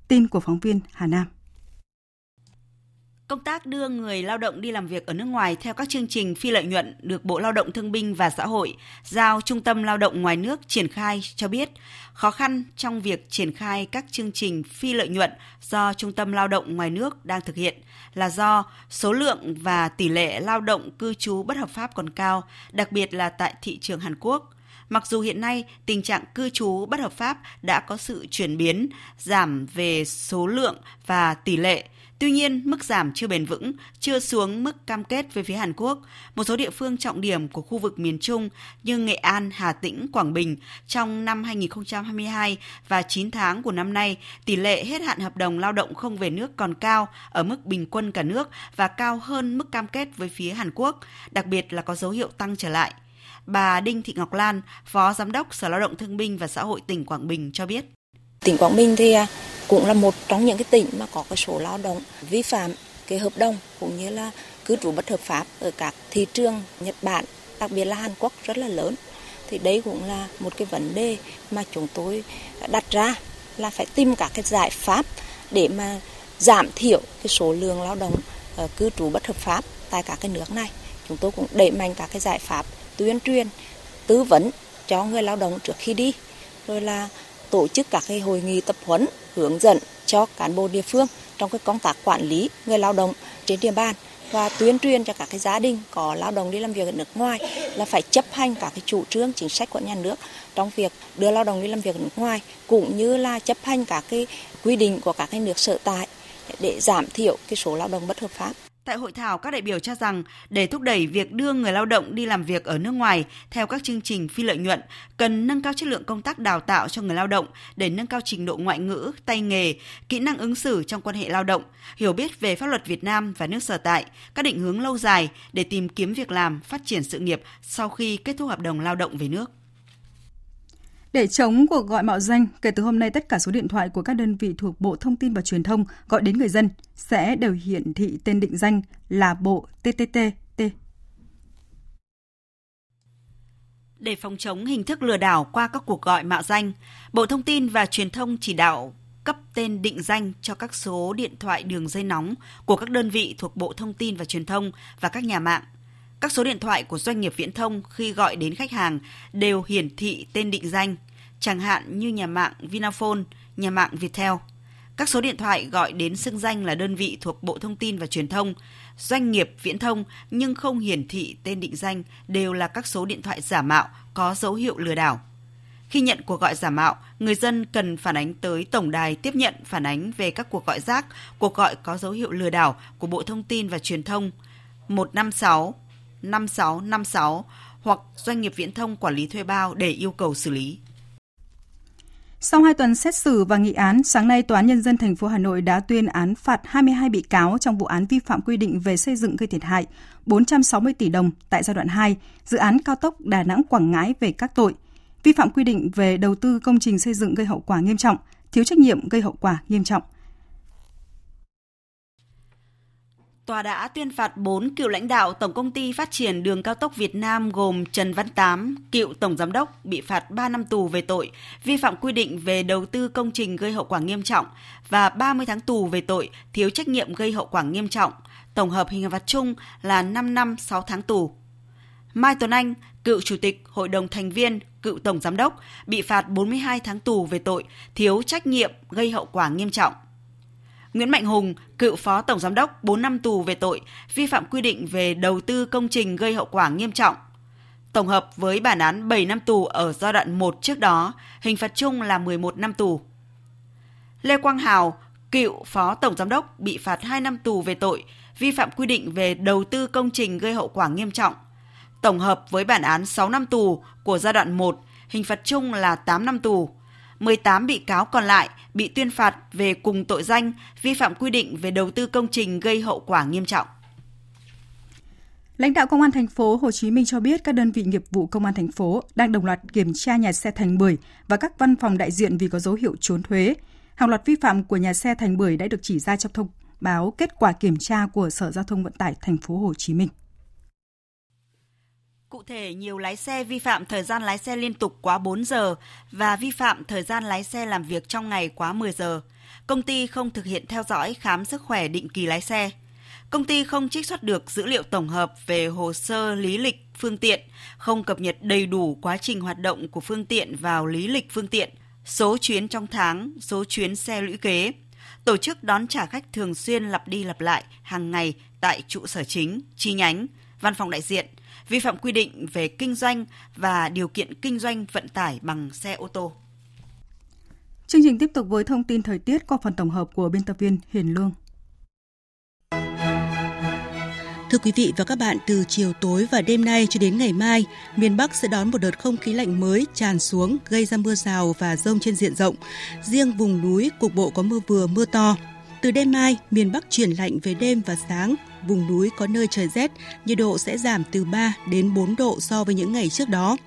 Tin của phóng viên Hà Nam. Công tác đưa người lao động đi làm việc ở nước ngoài theo các chương trình phi lợi nhuận được Bộ Lao động Thương binh và Xã hội giao Trung tâm Lao động ngoài nước triển khai cho biết, khó khăn trong việc triển khai các chương trình phi lợi nhuận do Trung tâm Lao động ngoài nước đang thực hiện là do số lượng và tỷ lệ lao động cư trú bất hợp pháp còn cao, đặc biệt là tại thị trường Hàn Quốc. Mặc dù hiện nay tình trạng cư trú bất hợp pháp đã có sự chuyển biến, giảm về số lượng và tỷ lệ, Tuy nhiên, mức giảm chưa bền vững, chưa xuống mức cam kết với phía Hàn Quốc. Một số địa phương trọng điểm của khu vực miền Trung như Nghệ An, Hà Tĩnh, Quảng Bình trong năm 2022 và 9 tháng của năm nay, tỷ lệ hết hạn hợp đồng lao động không về nước còn cao ở mức bình quân cả nước và cao hơn mức cam kết với phía Hàn Quốc, đặc biệt là có dấu hiệu tăng trở lại. Bà Đinh Thị Ngọc Lan, Phó Giám đốc Sở Lao động Thương binh và Xã hội tỉnh Quảng Bình cho biết. Tỉnh Quảng Bình thì à, cũng là một trong những cái tỉnh mà có cái số lao động vi phạm cái hợp đồng cũng như là cư trú bất hợp pháp ở các thị trường Nhật Bản, đặc biệt là Hàn Quốc rất là lớn. Thì đây cũng là một cái vấn đề mà chúng tôi đặt ra là phải tìm các cái giải pháp để mà giảm thiểu cái số lượng lao động ờ, cư trú bất hợp pháp tại các cái nước này. Chúng tôi cũng đẩy mạnh các cái giải pháp tuyên truyền, tư vấn cho người lao động trước khi đi, rồi là tổ chức các cái hội nghị tập huấn hướng dẫn cho cán bộ địa phương trong cái công tác quản lý người lao động trên địa bàn và tuyên truyền cho các cái gia đình có lao động đi làm việc ở nước ngoài là phải chấp hành các cái chủ trương, chính sách của nhà nước trong việc đưa lao động đi làm việc ở nước ngoài, cũng như là chấp hành các cái quy định của các cái nước sở tại để giảm thiểu cái số lao động bất hợp pháp. Tại hội thảo, các đại biểu cho rằng để thúc đẩy việc đưa người lao động đi làm việc ở nước ngoài theo các chương trình phi lợi nhuận, cần nâng cao chất lượng công tác đào tạo cho người lao động để nâng cao trình độ ngoại ngữ, tay nghề, kỹ năng ứng xử trong quan hệ lao động, hiểu biết về pháp luật Việt Nam và nước sở tại, các định hướng lâu dài để tìm kiếm việc làm, phát triển sự nghiệp sau khi kết thúc hợp đồng lao động về nước. Để chống cuộc gọi mạo danh, kể từ hôm nay tất cả số điện thoại của các đơn vị thuộc Bộ Thông tin và Truyền thông gọi đến người dân sẽ đều hiển thị tên định danh là Bộ TTT. Để phòng chống hình thức lừa đảo qua các cuộc gọi mạo danh, Bộ Thông tin và Truyền thông chỉ đạo cấp tên định danh cho các số điện thoại đường dây nóng của các đơn vị thuộc Bộ Thông tin và Truyền thông và các nhà mạng. Các số điện thoại của doanh nghiệp viễn thông khi gọi đến khách hàng đều hiển thị tên định danh chẳng hạn như nhà mạng Vinaphone, nhà mạng Viettel. Các số điện thoại gọi đến xưng danh là đơn vị thuộc Bộ Thông tin và Truyền thông, doanh nghiệp viễn thông nhưng không hiển thị tên định danh đều là các số điện thoại giả mạo có dấu hiệu lừa đảo. Khi nhận cuộc gọi giả mạo, người dân cần phản ánh tới tổng đài tiếp nhận phản ánh về các cuộc gọi rác, cuộc gọi có dấu hiệu lừa đảo của Bộ Thông tin và Truyền thông 156 5656 hoặc doanh nghiệp viễn thông quản lý thuê bao để yêu cầu xử lý. Sau 2 tuần xét xử và nghị án, sáng nay Tòa án Nhân dân thành phố Hà Nội đã tuyên án phạt 22 bị cáo trong vụ án vi phạm quy định về xây dựng gây thiệt hại 460 tỷ đồng tại giai đoạn 2, dự án cao tốc Đà Nẵng Quảng Ngãi về các tội vi phạm quy định về đầu tư công trình xây dựng gây hậu quả nghiêm trọng, thiếu trách nhiệm gây hậu quả nghiêm trọng, Tòa đã tuyên phạt 4 cựu lãnh đạo Tổng công ty Phát triển Đường cao tốc Việt Nam gồm Trần Văn Tám, cựu Tổng Giám đốc, bị phạt 3 năm tù về tội vi phạm quy định về đầu tư công trình gây hậu quả nghiêm trọng và 30 tháng tù về tội thiếu trách nhiệm gây hậu quả nghiêm trọng. Tổng hợp hình phạt chung là 5 năm 6 tháng tù. Mai Tuấn Anh, cựu Chủ tịch Hội đồng thành viên, cựu Tổng Giám đốc, bị phạt 42 tháng tù về tội thiếu trách nhiệm gây hậu quả nghiêm trọng. Nguyễn Mạnh Hùng, cựu phó tổng giám đốc 4 năm tù về tội vi phạm quy định về đầu tư công trình gây hậu quả nghiêm trọng. Tổng hợp với bản án 7 năm tù ở giai đoạn 1 trước đó, hình phạt chung là 11 năm tù. Lê Quang Hào, cựu phó tổng giám đốc bị phạt 2 năm tù về tội vi phạm quy định về đầu tư công trình gây hậu quả nghiêm trọng. Tổng hợp với bản án 6 năm tù của giai đoạn 1, hình phạt chung là 8 năm tù. 18 bị cáo còn lại bị tuyên phạt về cùng tội danh, vi phạm quy định về đầu tư công trình gây hậu quả nghiêm trọng. Lãnh đạo Công an thành phố Hồ Chí Minh cho biết các đơn vị nghiệp vụ Công an thành phố đang đồng loạt kiểm tra nhà xe Thành Bưởi và các văn phòng đại diện vì có dấu hiệu trốn thuế. Hàng loạt vi phạm của nhà xe Thành Bưởi đã được chỉ ra trong thông báo kết quả kiểm tra của Sở Giao thông Vận tải thành phố Hồ Chí Minh. Cụ thể, nhiều lái xe vi phạm thời gian lái xe liên tục quá 4 giờ và vi phạm thời gian lái xe làm việc trong ngày quá 10 giờ. Công ty không thực hiện theo dõi khám sức khỏe định kỳ lái xe. Công ty không trích xuất được dữ liệu tổng hợp về hồ sơ lý lịch phương tiện, không cập nhật đầy đủ quá trình hoạt động của phương tiện vào lý lịch phương tiện, số chuyến trong tháng, số chuyến xe lũy kế, tổ chức đón trả khách thường xuyên lặp đi lặp lại hàng ngày tại trụ sở chính, chi nhánh, văn phòng đại diện – vi phạm quy định về kinh doanh và điều kiện kinh doanh vận tải bằng xe ô tô. Chương trình tiếp tục với thông tin thời tiết qua phần tổng hợp của biên tập viên Hiền Lương. Thưa quý vị và các bạn, từ chiều tối và đêm nay cho đến ngày mai, miền Bắc sẽ đón một đợt không khí lạnh mới tràn xuống gây ra mưa rào và rông trên diện rộng. Riêng vùng núi cục bộ có mưa vừa mưa to. Từ đêm mai, miền Bắc chuyển lạnh về đêm và sáng, vùng núi có nơi trời rét, nhiệt độ sẽ giảm từ 3 đến 4 độ so với những ngày trước đó.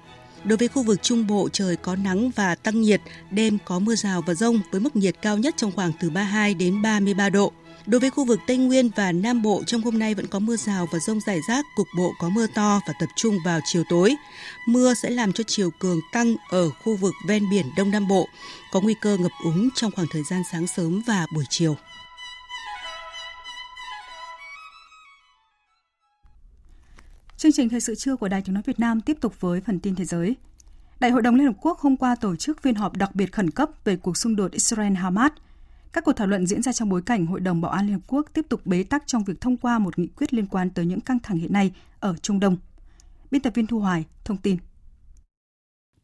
Đối với khu vực Trung Bộ trời có nắng và tăng nhiệt, đêm có mưa rào và rông với mức nhiệt cao nhất trong khoảng từ 32 đến 33 độ. Đối với khu vực Tây Nguyên và Nam Bộ trong hôm nay vẫn có mưa rào và rông rải rác, cục bộ có mưa to và tập trung vào chiều tối. Mưa sẽ làm cho chiều cường tăng ở khu vực ven biển Đông Nam Bộ, có nguy cơ ngập úng trong khoảng thời gian sáng sớm và buổi chiều. Chương trình thời sự trưa của Đài Tiếng nói Việt Nam tiếp tục với phần tin thế giới. Đại hội đồng Liên Hợp Quốc hôm qua tổ chức phiên họp đặc biệt khẩn cấp về cuộc xung đột Israel-Hamas. Các cuộc thảo luận diễn ra trong bối cảnh Hội đồng Bảo an Liên Hợp Quốc tiếp tục bế tắc trong việc thông qua một nghị quyết liên quan tới những căng thẳng hiện nay ở Trung Đông. Biên tập viên Thu Hoài thông tin.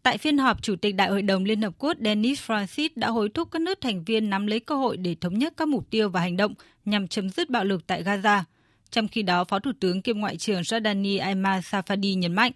Tại phiên họp, Chủ tịch Đại hội đồng Liên Hợp Quốc Denis Francis đã hối thúc các nước thành viên nắm lấy cơ hội để thống nhất các mục tiêu và hành động nhằm chấm dứt bạo lực tại Gaza. Trong khi đó, Phó Thủ tướng kiêm Ngoại trưởng Jordani Ayman Safadi nhấn mạnh.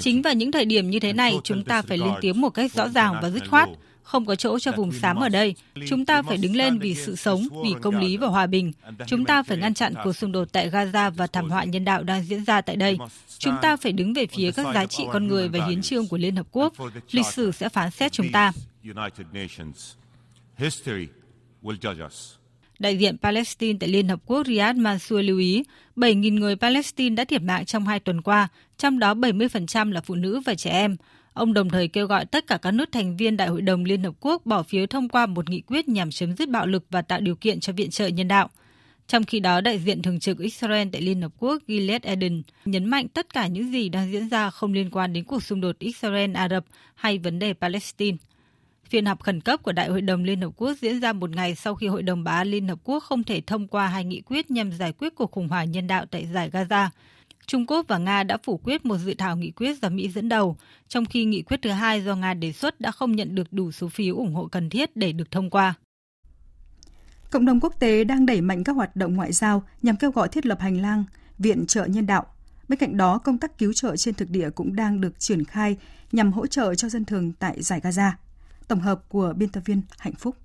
Chính vào những thời điểm như thế này, chúng ta phải lên tiếng một cách rõ ràng và dứt khoát. Không có chỗ cho vùng xám ở đây. Chúng ta phải đứng lên vì sự sống, vì công lý và hòa bình. Chúng ta phải ngăn chặn cuộc xung đột tại Gaza và thảm họa nhân đạo đang diễn ra tại đây. Chúng ta phải đứng về phía các giá trị con người và hiến trương của Liên Hợp Quốc. Lịch sử sẽ phán xét chúng ta. Đại diện Palestine tại Liên Hợp Quốc Riyad Mansour lưu ý, 7.000 người Palestine đã thiệt mạng trong hai tuần qua, trong đó 70% là phụ nữ và trẻ em. Ông đồng thời kêu gọi tất cả các nước thành viên Đại hội đồng Liên Hợp Quốc bỏ phiếu thông qua một nghị quyết nhằm chấm dứt bạo lực và tạo điều kiện cho viện trợ nhân đạo. Trong khi đó, đại diện thường trực Israel tại Liên Hợp Quốc Gilad Eden nhấn mạnh tất cả những gì đang diễn ra không liên quan đến cuộc xung đột Israel-Ả Rập hay vấn đề Palestine. Phiên họp khẩn cấp của Đại hội đồng Liên Hợp Quốc diễn ra một ngày sau khi Hội đồng Bảo an Liên Hợp Quốc không thể thông qua hai nghị quyết nhằm giải quyết cuộc khủng hoảng nhân đạo tại giải Gaza. Trung Quốc và Nga đã phủ quyết một dự thảo nghị quyết do Mỹ dẫn đầu, trong khi nghị quyết thứ hai do Nga đề xuất đã không nhận được đủ số phiếu ủng hộ cần thiết để được thông qua. Cộng đồng quốc tế đang đẩy mạnh các hoạt động ngoại giao nhằm kêu gọi thiết lập hành lang viện trợ nhân đạo. Bên cạnh đó, công tác cứu trợ trên thực địa cũng đang được triển khai nhằm hỗ trợ cho dân thường tại giải Gaza. Tổng hợp của biên tập viên Hạnh Phúc.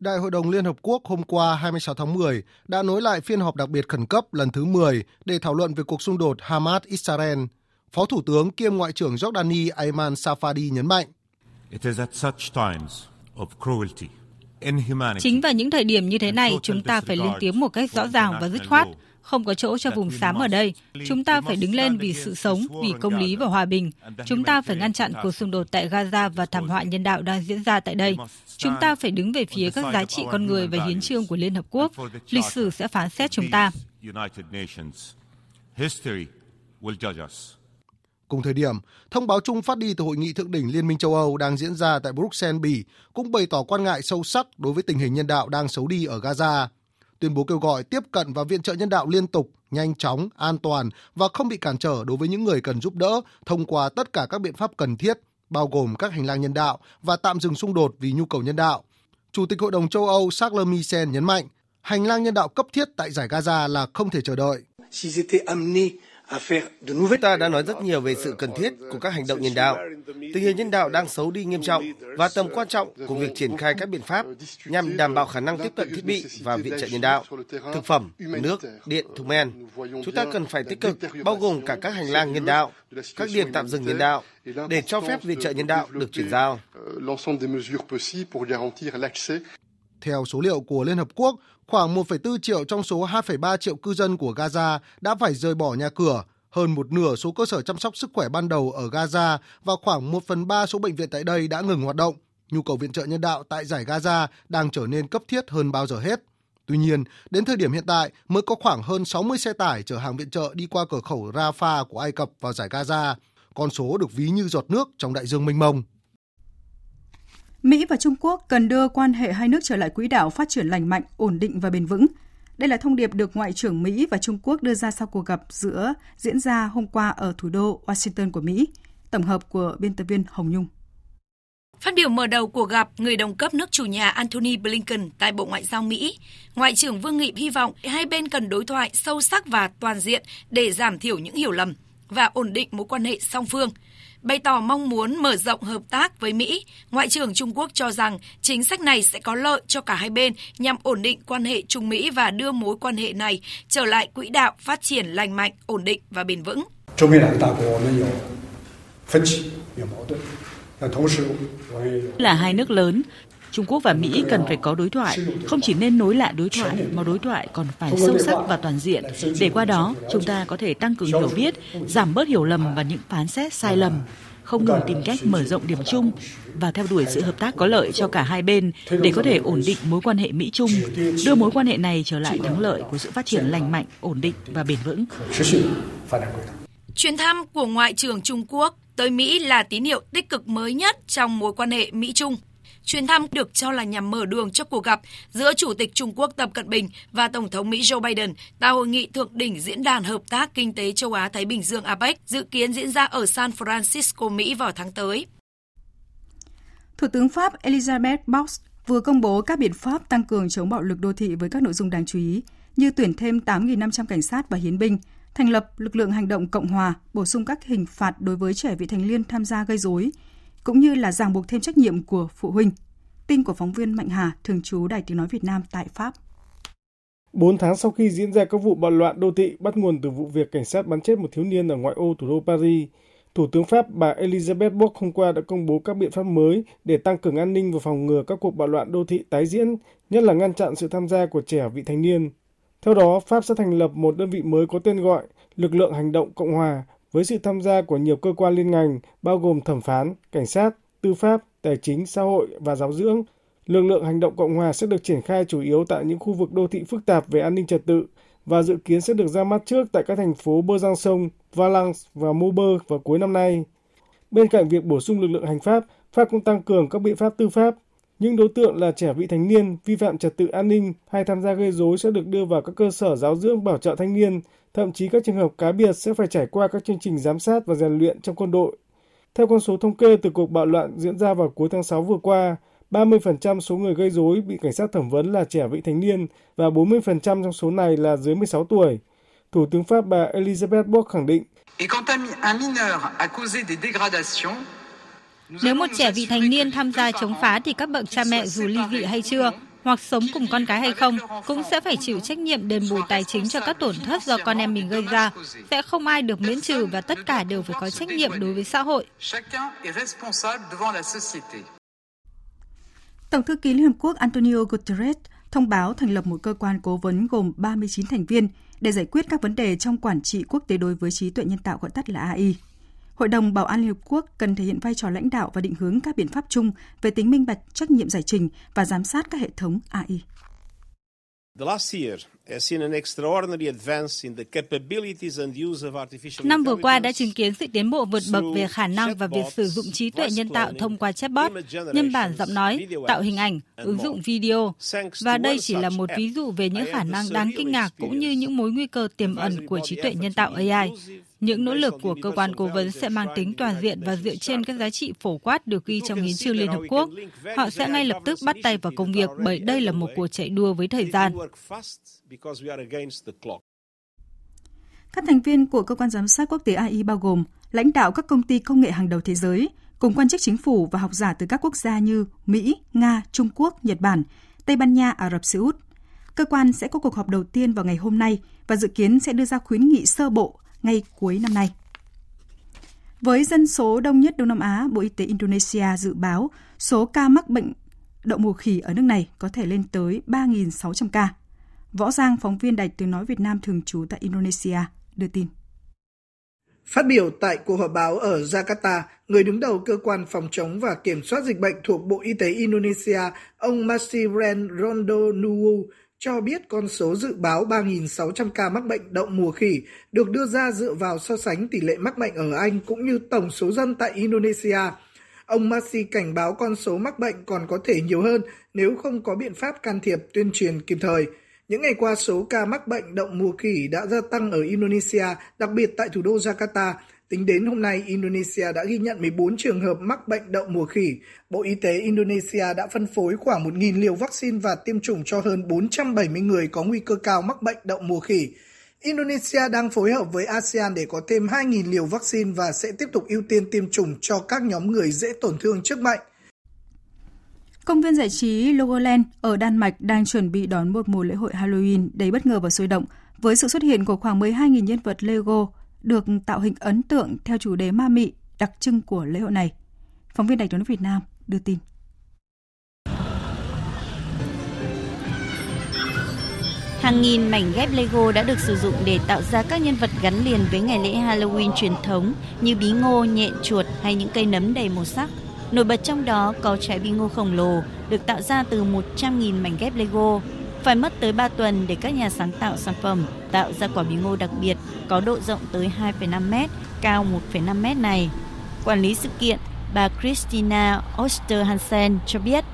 Đại hội đồng Liên Hợp Quốc hôm qua 26 tháng 10 đã nối lại phiên họp đặc biệt khẩn cấp lần thứ 10 để thảo luận về cuộc xung đột Hamas-Israel. Phó Thủ tướng kiêm Ngoại trưởng Jordani Ayman Safadi nhấn mạnh. Chính vào những thời điểm như thế này, chúng ta phải lên tiếng một cách rõ ràng và dứt khoát không có chỗ cho vùng xám ở đây. Chúng ta phải đứng lên vì sự sống, vì công lý và hòa bình. Chúng ta phải ngăn chặn cuộc xung đột tại Gaza và thảm họa nhân đạo đang diễn ra tại đây. Chúng ta phải đứng về phía các giá trị con người và hiến trương của Liên Hợp Quốc. Lịch sử sẽ phán xét chúng ta. Cùng thời điểm, thông báo chung phát đi từ Hội nghị Thượng đỉnh Liên minh châu Âu đang diễn ra tại Bruxelles, Bỉ cũng bày tỏ quan ngại sâu sắc đối với tình hình nhân đạo đang xấu đi ở Gaza tuyên bố kêu gọi tiếp cận và viện trợ nhân đạo liên tục, nhanh chóng, an toàn và không bị cản trở đối với những người cần giúp đỡ thông qua tất cả các biện pháp cần thiết, bao gồm các hành lang nhân đạo và tạm dừng xung đột vì nhu cầu nhân đạo. Chủ tịch Hội đồng châu Âu Charles Michel nhấn mạnh, hành lang nhân đạo cấp thiết tại giải Gaza là không thể chờ đợi. Ta đã nói rất nhiều về sự cần thiết của các hành động nhân đạo. Tình hình nhân đạo đang xấu đi nghiêm trọng và tầm quan trọng của việc triển khai các biện pháp nhằm đảm bảo khả năng tiếp cận thiết bị và viện trợ nhân đạo, thực phẩm, nước, điện, thuốc men. Chúng ta cần phải tích cực, bao gồm cả các hành lang nhân đạo, các điểm tạm dừng nhân đạo, để cho phép viện trợ nhân đạo được chuyển giao. Theo số liệu của Liên Hợp Quốc, khoảng 1,4 triệu trong số 2,3 triệu cư dân của Gaza đã phải rời bỏ nhà cửa, hơn một nửa số cơ sở chăm sóc sức khỏe ban đầu ở Gaza và khoảng 1 phần 3 số bệnh viện tại đây đã ngừng hoạt động. Nhu cầu viện trợ nhân đạo tại giải Gaza đang trở nên cấp thiết hơn bao giờ hết. Tuy nhiên, đến thời điểm hiện tại mới có khoảng hơn 60 xe tải chở hàng viện trợ đi qua cửa khẩu Rafah của Ai Cập vào giải Gaza. Con số được ví như giọt nước trong đại dương mênh mông. Mỹ và Trung Quốc cần đưa quan hệ hai nước trở lại quỹ đạo phát triển lành mạnh, ổn định và bền vững. Đây là thông điệp được Ngoại trưởng Mỹ và Trung Quốc đưa ra sau cuộc gặp giữa diễn ra hôm qua ở thủ đô Washington của Mỹ. Tổng hợp của biên tập viên Hồng Nhung. Phát biểu mở đầu cuộc gặp, người đồng cấp nước chủ nhà Antony Blinken tại Bộ Ngoại giao Mỹ, Ngoại trưởng Vương Nghị hy vọng hai bên cần đối thoại sâu sắc và toàn diện để giảm thiểu những hiểu lầm và ổn định mối quan hệ song phương – bày tỏ mong muốn mở rộng hợp tác với Mỹ, Ngoại trưởng Trung Quốc cho rằng chính sách này sẽ có lợi cho cả hai bên nhằm ổn định quan hệ Trung Mỹ và đưa mối quan hệ này trở lại quỹ đạo phát triển lành mạnh, ổn định và bền vững. Là hai nước lớn, Trung Quốc và Mỹ cần phải có đối thoại, không chỉ nên nối lại đối thoại mà đối thoại còn phải sâu sắc và toàn diện để qua đó chúng ta có thể tăng cường hiểu biết, giảm bớt hiểu lầm và những phán xét sai lầm không ngừng tìm cách mở rộng điểm chung và theo đuổi sự hợp tác có lợi cho cả hai bên để có thể ổn định mối quan hệ Mỹ Trung, đưa mối quan hệ này trở lại thắng lợi của sự phát triển lành mạnh, ổn định và bền vững. Chuyến thăm của Ngoại trưởng Trung Quốc tới Mỹ là tín hiệu tích cực mới nhất trong mối quan hệ Mỹ-Trung. Chuyến thăm được cho là nhằm mở đường cho cuộc gặp giữa Chủ tịch Trung Quốc Tập Cận Bình và Tổng thống Mỹ Joe Biden tại hội nghị thượng đỉnh Diễn đàn Hợp tác Kinh tế Châu Á-Thái Bình Dương APEC dự kiến diễn ra ở San Francisco, Mỹ vào tháng tới. Thủ tướng Pháp Elizabeth Box vừa công bố các biện pháp tăng cường chống bạo lực đô thị với các nội dung đáng chú ý như tuyển thêm 8.500 cảnh sát và hiến binh, thành lập lực lượng hành động Cộng hòa, bổ sung các hình phạt đối với trẻ vị thành niên tham gia gây rối, cũng như là ràng buộc thêm trách nhiệm của phụ huynh. Tin của phóng viên Mạnh Hà, thường trú Đài Tiếng Nói Việt Nam tại Pháp. 4 tháng sau khi diễn ra các vụ bạo loạn đô thị bắt nguồn từ vụ việc cảnh sát bắn chết một thiếu niên ở ngoại ô thủ đô Paris, Thủ tướng Pháp bà Elizabeth Bock hôm qua đã công bố các biện pháp mới để tăng cường an ninh và phòng ngừa các cuộc bạo loạn đô thị tái diễn, nhất là ngăn chặn sự tham gia của trẻ vị thành niên. Theo đó, Pháp sẽ thành lập một đơn vị mới có tên gọi Lực lượng Hành động Cộng hòa với sự tham gia của nhiều cơ quan liên ngành bao gồm thẩm phán, cảnh sát, tư pháp, tài chính, xã hội và giáo dưỡng. Lực lượng hành động Cộng hòa sẽ được triển khai chủ yếu tại những khu vực đô thị phức tạp về an ninh trật tự và dự kiến sẽ được ra mắt trước tại các thành phố Besançon, Valence và Maubeuge vào cuối năm nay. Bên cạnh việc bổ sung lực lượng hành pháp, Pháp cũng tăng cường các biện pháp tư pháp. Những đối tượng là trẻ vị thành niên, vi phạm trật tự an ninh hay tham gia gây rối sẽ được đưa vào các cơ sở giáo dưỡng bảo trợ thanh niên, thậm chí các trường hợp cá biệt sẽ phải trải qua các chương trình giám sát và rèn luyện trong quân đội. Theo con số thống kê từ cuộc bạo loạn diễn ra vào cuối tháng 6 vừa qua, 30% số người gây rối bị cảnh sát thẩm vấn là trẻ vị thành niên và 40% trong số này là dưới 16 tuổi. Thủ tướng Pháp bà Elizabeth Borg khẳng định, nếu một trẻ vị thành niên tham gia chống phá thì các bậc cha mẹ dù ly dị hay chưa, hoặc sống cùng con cái hay không, cũng sẽ phải chịu trách nhiệm đền bù tài chính cho các tổn thất do con em mình gây ra. Sẽ không ai được miễn trừ và tất cả đều phải có trách nhiệm đối với xã hội. Tổng thư ký Liên Hợp Quốc Antonio Guterres thông báo thành lập một cơ quan cố vấn gồm 39 thành viên để giải quyết các vấn đề trong quản trị quốc tế đối với trí tuệ nhân tạo gọi tắt là AI. Hội đồng Bảo an Liên Hợp Quốc cần thể hiện vai trò lãnh đạo và định hướng các biện pháp chung về tính minh bạch, trách nhiệm giải trình và giám sát các hệ thống AI. Năm vừa qua đã chứng kiến sự tiến bộ vượt bậc về khả năng và việc sử dụng trí tuệ nhân tạo thông qua chatbot, nhân bản giọng nói, tạo hình ảnh, ứng dụng video. Và đây chỉ là một ví dụ về những khả năng đáng kinh ngạc cũng như những mối nguy cơ tiềm ẩn của trí tuệ nhân tạo AI. Những nỗ lực của cơ quan cố vấn sẽ mang tính toàn diện và dựa trên các giá trị phổ quát được ghi trong hiến trương Liên Hợp Quốc. Họ sẽ ngay lập tức bắt tay vào công việc bởi đây là một cuộc chạy đua với thời gian. Các thành viên của cơ quan giám sát quốc tế AI bao gồm lãnh đạo các công ty công nghệ hàng đầu thế giới, cùng quan chức chính phủ và học giả từ các quốc gia như Mỹ, Nga, Trung Quốc, Nhật Bản, Tây Ban Nha, Ả Rập Xê Út. Cơ quan sẽ có cuộc họp đầu tiên vào ngày hôm nay và dự kiến sẽ đưa ra khuyến nghị sơ bộ ngay cuối năm nay. Với dân số đông nhất Đông Nam Á, Bộ Y tế Indonesia dự báo số ca mắc bệnh đậu mùa khỉ ở nước này có thể lên tới 3.600 ca. Võ Giang, phóng viên Đài Tiếng Nói Việt Nam thường trú tại Indonesia, đưa tin. Phát biểu tại cuộc họp báo ở Jakarta, người đứng đầu cơ quan phòng chống và kiểm soát dịch bệnh thuộc Bộ Y tế Indonesia, ông Masiren Rondo Nuwu cho biết con số dự báo 3.600 ca mắc bệnh đậu mùa khỉ được đưa ra dựa vào so sánh tỷ lệ mắc bệnh ở Anh cũng như tổng số dân tại Indonesia. Ông Masi cảnh báo con số mắc bệnh còn có thể nhiều hơn nếu không có biện pháp can thiệp tuyên truyền kịp thời. Những ngày qua, số ca mắc bệnh đậu mùa khỉ đã gia tăng ở Indonesia, đặc biệt tại thủ đô Jakarta. Tính đến hôm nay, Indonesia đã ghi nhận 14 trường hợp mắc bệnh đậu mùa khỉ. Bộ Y tế Indonesia đã phân phối khoảng 1.000 liều vaccine và tiêm chủng cho hơn 470 người có nguy cơ cao mắc bệnh đậu mùa khỉ. Indonesia đang phối hợp với ASEAN để có thêm 2.000 liều vaccine và sẽ tiếp tục ưu tiên tiêm chủng cho các nhóm người dễ tổn thương trước bệnh. Công viên giải trí Logoland ở Đan Mạch đang chuẩn bị đón một mùa lễ hội Halloween đầy bất ngờ và sôi động với sự xuất hiện của khoảng 12.000 nhân vật Lego được tạo hình ấn tượng theo chủ đề ma mị đặc trưng của lễ hội này. Phóng viên Đài tiếng nói Việt Nam đưa tin. Hàng nghìn mảnh ghép Lego đã được sử dụng để tạo ra các nhân vật gắn liền với ngày lễ Halloween truyền thống như bí ngô, nhện, chuột hay những cây nấm đầy màu sắc. Nổi bật trong đó có trái bí ngô khổng lồ được tạo ra từ 100.000 mảnh ghép Lego. Phải mất tới 3 tuần để các nhà sáng tạo sản phẩm tạo ra quả bí ngô đặc biệt có độ rộng tới 2,5 mét, cao 1,5 mét này. Quản lý sự kiện, bà Christina Osterhansen cho biết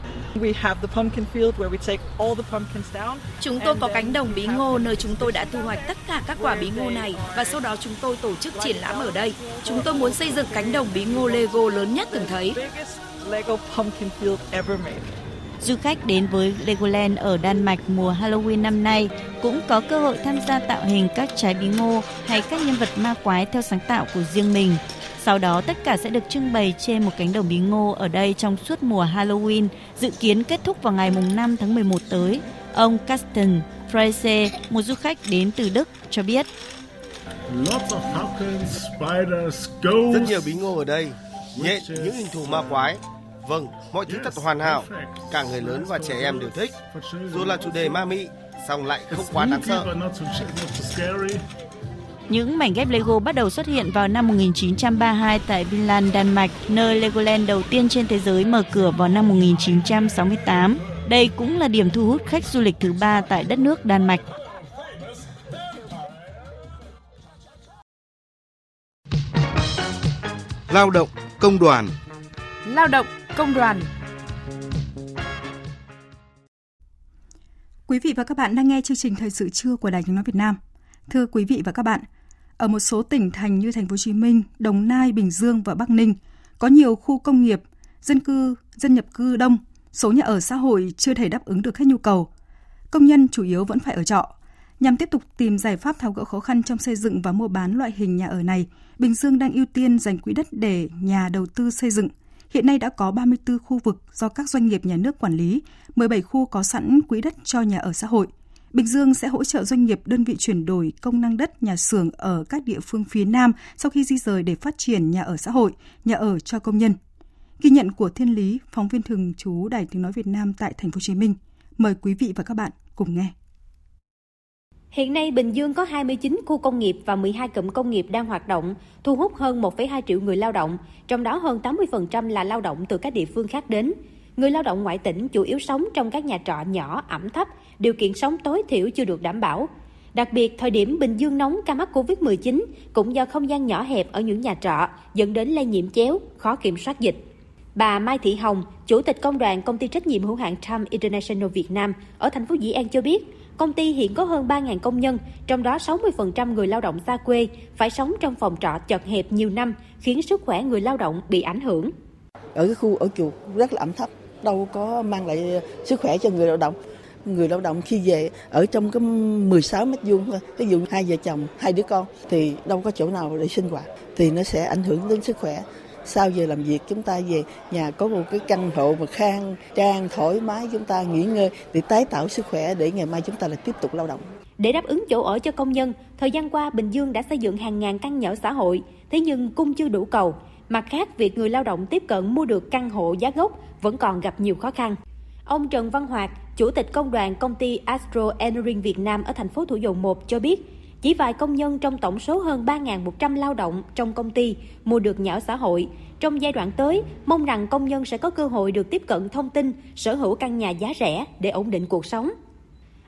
Chúng tôi có cánh đồng bí ngô nơi chúng tôi đã thu hoạch tất cả các quả bí ngô này và sau đó chúng tôi tổ chức triển lãm ở đây. Chúng tôi muốn xây dựng cánh đồng bí ngô Lego lớn nhất từng thấy. Du khách đến với Legoland ở Đan Mạch mùa Halloween năm nay cũng có cơ hội tham gia tạo hình các trái bí ngô hay các nhân vật ma quái theo sáng tạo của riêng mình. Sau đó tất cả sẽ được trưng bày trên một cánh đồng bí ngô ở đây trong suốt mùa Halloween, dự kiến kết thúc vào ngày 5 tháng 11 tới. Ông Carsten Freise, một du khách đến từ Đức, cho biết. Rất nhiều bí ngô ở đây, nhện, những hình thù ma quái. Vâng, mọi thứ thật hoàn hảo. Cả người lớn và trẻ em đều thích. Dù là chủ đề ma mị, song lại không quá đáng sợ. Những mảnh ghép Lego bắt đầu xuất hiện vào năm 1932 tại Vinland, Đan Mạch, nơi Legoland đầu tiên trên thế giới mở cửa vào năm 1968. Đây cũng là điểm thu hút khách du lịch thứ ba tại đất nước Đan Mạch. Lao động, công đoàn Lao động, công đoàn Quý vị và các bạn đang nghe chương trình Thời sự trưa của Đài Tiếng nói Việt Nam. Thưa quý vị và các bạn, ở một số tỉnh thành như thành phố Hồ Chí Minh, Đồng Nai, Bình Dương và Bắc Ninh có nhiều khu công nghiệp, dân cư, dân nhập cư đông, số nhà ở xã hội chưa thể đáp ứng được hết nhu cầu. Công nhân chủ yếu vẫn phải ở trọ. Nhằm tiếp tục tìm giải pháp tháo gỡ khó khăn trong xây dựng và mua bán loại hình nhà ở này, Bình Dương đang ưu tiên dành quỹ đất để nhà đầu tư xây dựng. Hiện nay đã có 34 khu vực do các doanh nghiệp nhà nước quản lý, 17 khu có sẵn quỹ đất cho nhà ở xã hội. Bình Dương sẽ hỗ trợ doanh nghiệp đơn vị chuyển đổi công năng đất nhà xưởng ở các địa phương phía Nam sau khi di rời để phát triển nhà ở xã hội, nhà ở cho công nhân. Ghi nhận của Thiên Lý, phóng viên thường trú Đài Tiếng nói Việt Nam tại thành phố Hồ Chí Minh. Mời quý vị và các bạn cùng nghe. Hiện nay Bình Dương có 29 khu công nghiệp và 12 cụm công nghiệp đang hoạt động, thu hút hơn 1,2 triệu người lao động, trong đó hơn 80% là lao động từ các địa phương khác đến. Người lao động ngoại tỉnh chủ yếu sống trong các nhà trọ nhỏ, ẩm thấp, điều kiện sống tối thiểu chưa được đảm bảo. Đặc biệt, thời điểm Bình Dương nóng ca mắc COVID-19 cũng do không gian nhỏ hẹp ở những nhà trọ, dẫn đến lây nhiễm chéo, khó kiểm soát dịch. Bà Mai Thị Hồng, Chủ tịch Công đoàn Công ty trách nhiệm hữu hạn Time International Việt Nam ở thành phố Dĩ An cho biết, công ty hiện có hơn 3.000 công nhân, trong đó 60% người lao động xa quê phải sống trong phòng trọ chật hẹp nhiều năm, khiến sức khỏe người lao động bị ảnh hưởng. Ở cái khu ở chuột rất là ẩm thấp, đâu có mang lại sức khỏe cho người lao động người lao động khi về ở trong cái 16 mét vuông thôi ví dụ hai vợ chồng hai đứa con thì đâu có chỗ nào để sinh hoạt thì nó sẽ ảnh hưởng đến sức khỏe sau giờ làm việc chúng ta về nhà có một cái căn hộ mà khang trang thoải mái chúng ta nghỉ ngơi để tái tạo sức khỏe để ngày mai chúng ta lại tiếp tục lao động để đáp ứng chỗ ở cho công nhân, thời gian qua Bình Dương đã xây dựng hàng ngàn căn nhà ở xã hội, thế nhưng cung chưa đủ cầu. Mặt khác, việc người lao động tiếp cận mua được căn hộ giá gốc vẫn còn gặp nhiều khó khăn. Ông Trần Văn Hoạt, Chủ tịch Công đoàn Công ty Astro Engineering Việt Nam ở thành phố Thủ Dầu Một cho biết, chỉ vài công nhân trong tổng số hơn 3.100 lao động trong công ty mua được nhà ở xã hội. Trong giai đoạn tới, mong rằng công nhân sẽ có cơ hội được tiếp cận thông tin, sở hữu căn nhà giá rẻ để ổn định cuộc sống.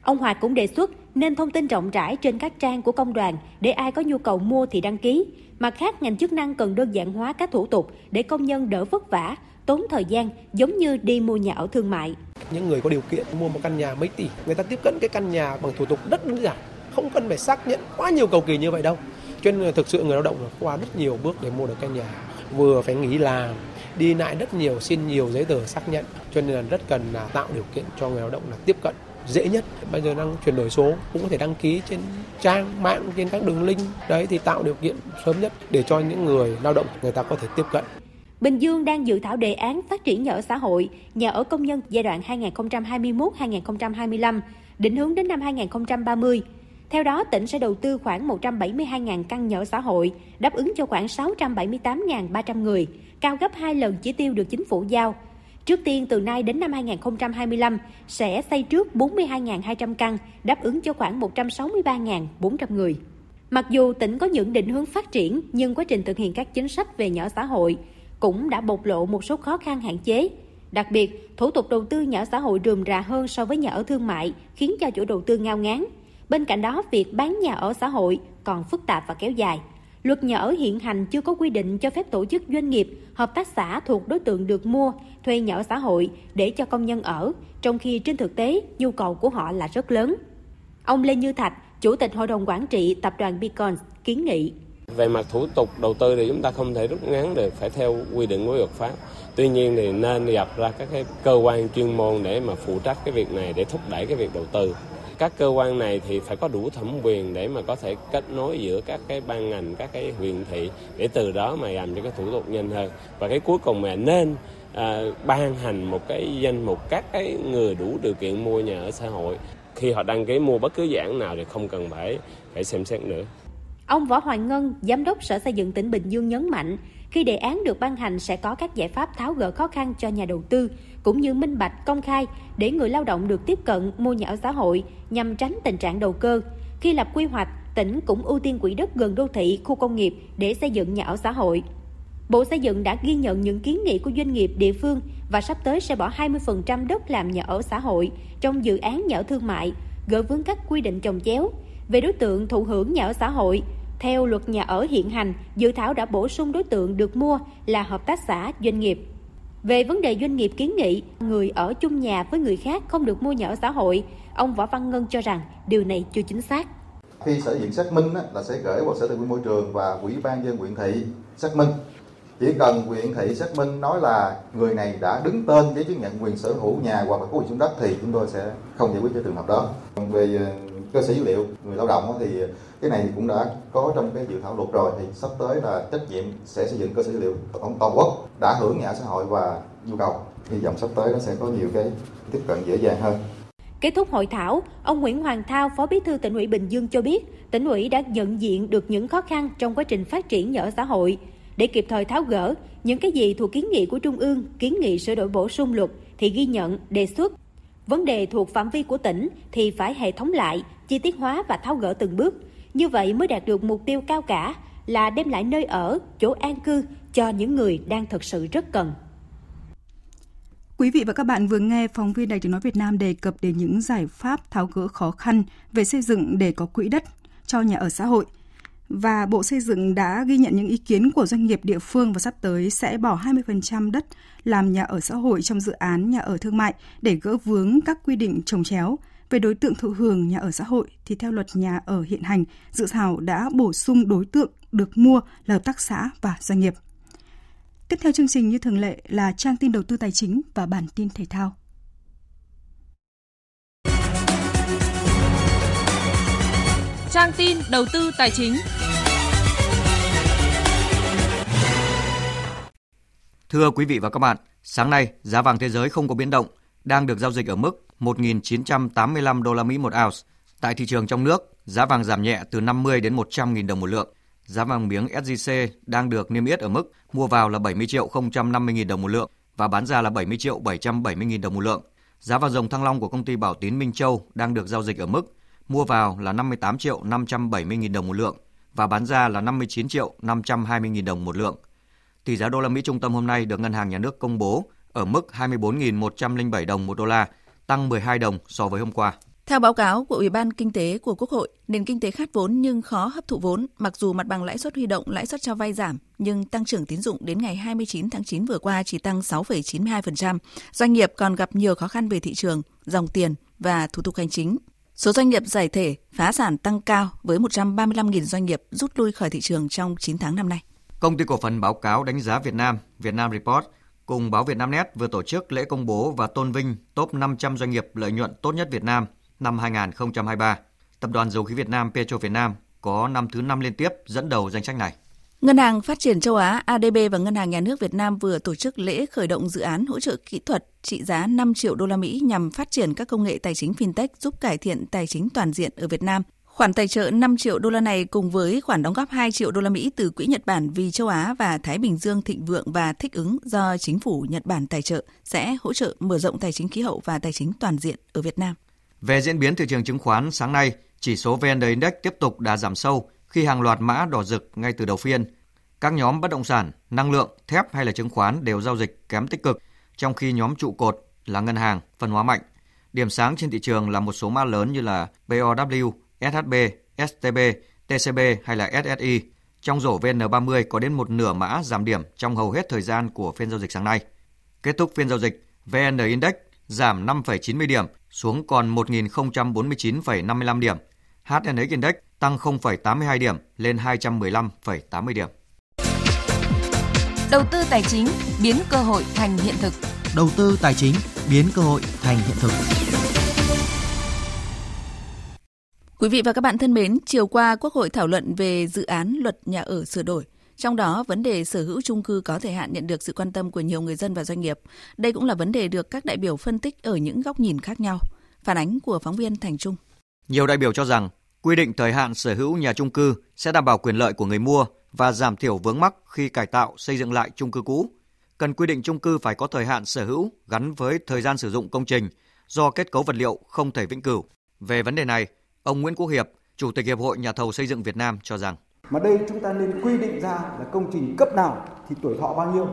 Ông Hoạt cũng đề xuất nên thông tin rộng rãi trên các trang của công đoàn để ai có nhu cầu mua thì đăng ký. Mặt khác, ngành chức năng cần đơn giản hóa các thủ tục để công nhân đỡ vất vả, tốn thời gian giống như đi mua nhà ở thương mại. Những người có điều kiện mua một căn nhà mấy tỷ, người ta tiếp cận cái căn nhà bằng thủ tục rất đơn giản, không cần phải xác nhận quá nhiều cầu kỳ như vậy đâu. Cho nên thực sự người lao động qua rất nhiều bước để mua được căn nhà. Vừa phải nghỉ làm, đi lại rất nhiều, xin nhiều giấy tờ xác nhận. Cho nên là rất cần là tạo điều kiện cho người lao động là tiếp cận dễ nhất bây giờ đang chuyển đổi số cũng có thể đăng ký trên trang mạng trên các đường link đấy thì tạo điều kiện sớm nhất để cho những người lao động người ta có thể tiếp cận Bình Dương đang dự thảo đề án phát triển nhà ở xã hội, nhà ở công nhân giai đoạn 2021-2025, định hướng đến năm 2030. Theo đó, tỉnh sẽ đầu tư khoảng 172.000 căn nhà ở xã hội, đáp ứng cho khoảng 678.300 người, cao gấp 2 lần chỉ tiêu được chính phủ giao. Trước tiên, từ nay đến năm 2025, sẽ xây trước 42.200 căn, đáp ứng cho khoảng 163.400 người. Mặc dù tỉnh có những định hướng phát triển, nhưng quá trình thực hiện các chính sách về nhà ở xã hội cũng đã bộc lộ một số khó khăn hạn chế. Đặc biệt, thủ tục đầu tư nhà ở xã hội rườm rà hơn so với nhà ở thương mại, khiến cho chủ đầu tư ngao ngán. Bên cạnh đó, việc bán nhà ở xã hội còn phức tạp và kéo dài. Luật nhà ở hiện hành chưa có quy định cho phép tổ chức doanh nghiệp, hợp tác xã thuộc đối tượng được mua, thuê nhà ở xã hội để cho công nhân ở, trong khi trên thực tế nhu cầu của họ là rất lớn. Ông Lê Như Thạch, Chủ tịch Hội đồng Quản trị Tập đoàn Beacon kiến nghị. Về mặt thủ tục đầu tư thì chúng ta không thể rút ngắn được phải theo quy định của luật pháp. Tuy nhiên thì nên gặp ra các cái cơ quan chuyên môn để mà phụ trách cái việc này để thúc đẩy cái việc đầu tư các cơ quan này thì phải có đủ thẩm quyền để mà có thể kết nối giữa các cái ban ngành các cái huyện thị để từ đó mà làm cho cái thủ tục nhanh hơn và cái cuối cùng mà nên à, ban hành một cái danh mục các cái người đủ điều kiện mua nhà ở xã hội khi họ đăng ký mua bất cứ dự án nào thì không cần phải phải xem xét nữa. Ông Võ Hoài Ngân, Giám đốc Sở Xây dựng tỉnh Bình Dương nhấn mạnh, khi đề án được ban hành sẽ có các giải pháp tháo gỡ khó khăn cho nhà đầu tư, cũng như minh bạch, công khai để người lao động được tiếp cận mua nhà ở xã hội nhằm tránh tình trạng đầu cơ. Khi lập quy hoạch, tỉnh cũng ưu tiên quỹ đất gần đô thị, khu công nghiệp để xây dựng nhà ở xã hội. Bộ Xây dựng đã ghi nhận những kiến nghị của doanh nghiệp địa phương và sắp tới sẽ bỏ 20% đất làm nhà ở xã hội trong dự án nhà ở thương mại, gỡ vướng các quy định chồng chéo. Về đối tượng thụ hưởng nhà ở xã hội, theo luật nhà ở hiện hành, dự thảo đã bổ sung đối tượng được mua là hợp tác xã, doanh nghiệp. Về vấn đề doanh nghiệp kiến nghị người ở chung nhà với người khác không được mua nhà ở xã hội, ông Võ Văn Ngân cho rằng điều này chưa chính xác. Khi sở diện xác minh là sẽ gửi vào sở tài nguyên môi trường và ủy ban dân huyện thị xác minh chỉ cần huyện thị xác minh nói là người này đã đứng tên giấy chứng nhận quyền sở hữu nhà hoặc là có quyền sử đất thì chúng tôi sẽ không giải quyết cho trường hợp đó về ờ, cơ sở dữ liệu người lao động thì cái này cũng đã có trong cái dự thảo luật rồi thì sắp tới là trách nhiệm sẽ xây dựng cơ sở dữ liệu toàn quốc đã hưởng nhà xã hội và nhu cầu hy vọng sắp tới nó sẽ có nhiều cái tiếp cận dễ dàng hơn Kết thúc hội thảo, ông Nguyễn Hoàng Thao, Phó Bí thư tỉnh ủy Bình Dương cho biết, tỉnh ủy đã nhận diện được những khó khăn trong quá trình phát triển nhà ở xã hội để kịp thời tháo gỡ những cái gì thuộc kiến nghị của Trung ương, kiến nghị sửa đổi bổ sung luật thì ghi nhận, đề xuất. Vấn đề thuộc phạm vi của tỉnh thì phải hệ thống lại, chi tiết hóa và tháo gỡ từng bước. Như vậy mới đạt được mục tiêu cao cả là đem lại nơi ở, chỗ an cư cho những người đang thực sự rất cần. Quý vị và các bạn vừa nghe phóng viên Đài tiếng nói Việt Nam đề cập đến những giải pháp tháo gỡ khó khăn về xây dựng để có quỹ đất cho nhà ở xã hội – và Bộ Xây dựng đã ghi nhận những ý kiến của doanh nghiệp địa phương và sắp tới sẽ bỏ 20% đất làm nhà ở xã hội trong dự án nhà ở thương mại để gỡ vướng các quy định trồng chéo. Về đối tượng thụ hưởng nhà ở xã hội thì theo luật nhà ở hiện hành, dự thảo đã bổ sung đối tượng được mua là hợp tác xã và doanh nghiệp. Tiếp theo chương trình như thường lệ là trang tin đầu tư tài chính và bản tin thể thao. trang tin đầu tư tài chính. Thưa quý vị và các bạn, sáng nay giá vàng thế giới không có biến động, đang được giao dịch ở mức 1.985 đô la Mỹ một ounce. Tại thị trường trong nước, giá vàng giảm nhẹ từ 50 đến 100 000 đồng một lượng. Giá vàng miếng SJC đang được niêm yết ở mức mua vào là 70 triệu 050 000 đồng một lượng và bán ra là 70 triệu 770 000 đồng một lượng. Giá vàng dòng thăng long của công ty Bảo Tín Minh Châu đang được giao dịch ở mức mua vào là 58 triệu 570 000 đồng một lượng và bán ra là 59 triệu 520 000 đồng một lượng. Tỷ giá đô la Mỹ trung tâm hôm nay được Ngân hàng Nhà nước công bố ở mức 24.107 đồng một đô la, tăng 12 đồng so với hôm qua. Theo báo cáo của Ủy ban Kinh tế của Quốc hội, nền kinh tế khát vốn nhưng khó hấp thụ vốn, mặc dù mặt bằng lãi suất huy động, lãi suất cho vay giảm, nhưng tăng trưởng tín dụng đến ngày 29 tháng 9 vừa qua chỉ tăng 6,92%. Doanh nghiệp còn gặp nhiều khó khăn về thị trường, dòng tiền và thủ tục hành chính. Số doanh nghiệp giải thể, phá sản tăng cao với 135.000 doanh nghiệp rút lui khỏi thị trường trong 9 tháng năm nay. Công ty cổ phần báo cáo đánh giá Việt Nam, Vietnam Report cùng báo Vietnamnet vừa tổ chức lễ công bố và tôn vinh top 500 doanh nghiệp lợi nhuận tốt nhất Việt Nam năm 2023. Tập đoàn Dầu khí Việt Nam Petro Việt Nam có năm thứ năm liên tiếp dẫn đầu danh sách này. Ngân hàng Phát triển châu Á ADB và Ngân hàng Nhà nước Việt Nam vừa tổ chức lễ khởi động dự án hỗ trợ kỹ thuật trị giá 5 triệu đô la Mỹ nhằm phát triển các công nghệ tài chính fintech giúp cải thiện tài chính toàn diện ở Việt Nam. Khoản tài trợ 5 triệu đô la này cùng với khoản đóng góp 2 triệu đô la Mỹ từ Quỹ Nhật Bản vì châu Á và Thái Bình Dương thịnh vượng và thích ứng do chính phủ Nhật Bản tài trợ sẽ hỗ trợ mở rộng tài chính khí hậu và tài chính toàn diện ở Việt Nam. Về diễn biến thị trường chứng khoán sáng nay, chỉ số VN Index tiếp tục đã giảm sâu khi hàng loạt mã đỏ rực ngay từ đầu phiên – các nhóm bất động sản, năng lượng, thép hay là chứng khoán đều giao dịch kém tích cực, trong khi nhóm trụ cột là ngân hàng, phân hóa mạnh. Điểm sáng trên thị trường là một số mã lớn như là BOW, SHB, STB, TCB hay là SSI. Trong rổ VN30 có đến một nửa mã giảm điểm trong hầu hết thời gian của phiên giao dịch sáng nay. Kết thúc phiên giao dịch, VN Index giảm 5,90 điểm xuống còn 1.049,55 điểm. HNX Index tăng 0,82 điểm lên 215,80 điểm. Đầu tư tài chính biến cơ hội thành hiện thực. Đầu tư tài chính biến cơ hội thành hiện thực. Quý vị và các bạn thân mến, chiều qua Quốc hội thảo luận về dự án luật nhà ở sửa đổi. Trong đó, vấn đề sở hữu chung cư có thời hạn nhận được sự quan tâm của nhiều người dân và doanh nghiệp. Đây cũng là vấn đề được các đại biểu phân tích ở những góc nhìn khác nhau. Phản ánh của phóng viên Thành Trung. Nhiều đại biểu cho rằng quy định thời hạn sở hữu nhà chung cư sẽ đảm bảo quyền lợi của người mua và giảm thiểu vướng mắc khi cải tạo xây dựng lại chung cư cũ. Cần quy định chung cư phải có thời hạn sở hữu gắn với thời gian sử dụng công trình do kết cấu vật liệu không thể vĩnh cửu. Về vấn đề này, ông Nguyễn Quốc Hiệp, Chủ tịch Hiệp hội Nhà thầu xây dựng Việt Nam cho rằng. Mà đây chúng ta nên quy định ra là công trình cấp nào thì tuổi thọ bao nhiêu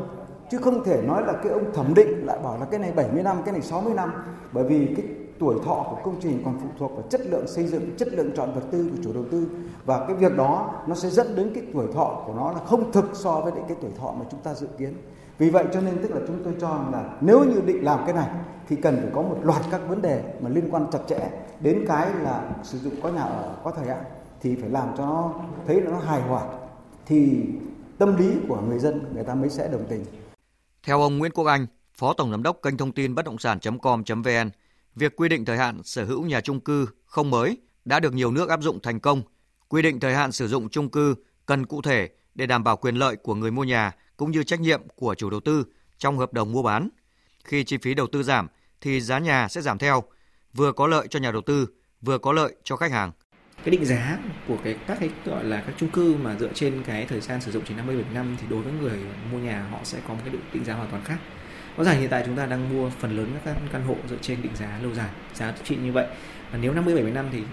chứ không thể nói là cái ông thẩm định lại bảo là cái này 70 năm, cái này 60 năm. Bởi vì cái tuổi thọ của công trình còn phụ thuộc vào chất lượng xây dựng, chất lượng chọn vật tư của chủ đầu tư. Và cái việc đó nó sẽ dẫn đến cái tuổi thọ của nó là không thực so với cái tuổi thọ mà chúng ta dự kiến. Vì vậy cho nên tức là chúng tôi cho rằng là nếu như định làm cái này thì cần phải có một loạt các vấn đề mà liên quan chặt chẽ đến cái là sử dụng có nhà ở có thời hạn thì phải làm cho nó thấy là nó hài hòa thì tâm lý của người dân người ta mới sẽ đồng tình. Theo ông Nguyễn Quốc Anh, Phó Tổng Giám đốc kênh thông tin bất động sản.com.vn, việc quy định thời hạn sở hữu nhà chung cư không mới đã được nhiều nước áp dụng thành công. Quy định thời hạn sử dụng chung cư cần cụ thể để đảm bảo quyền lợi của người mua nhà cũng như trách nhiệm của chủ đầu tư trong hợp đồng mua bán. Khi chi phí đầu tư giảm thì giá nhà sẽ giảm theo, vừa có lợi cho nhà đầu tư, vừa có lợi cho khách hàng cái định giá của cái các cái gọi là các chung cư mà dựa trên cái thời gian sử dụng chỉ 50 70 năm thì đối với người mua nhà họ sẽ có một cái định, giá hoàn toàn khác. Rõ ràng hiện tại chúng ta đang mua phần lớn các căn hộ dựa trên định giá lâu dài, giá trị như vậy. Và nếu 50 70 năm thì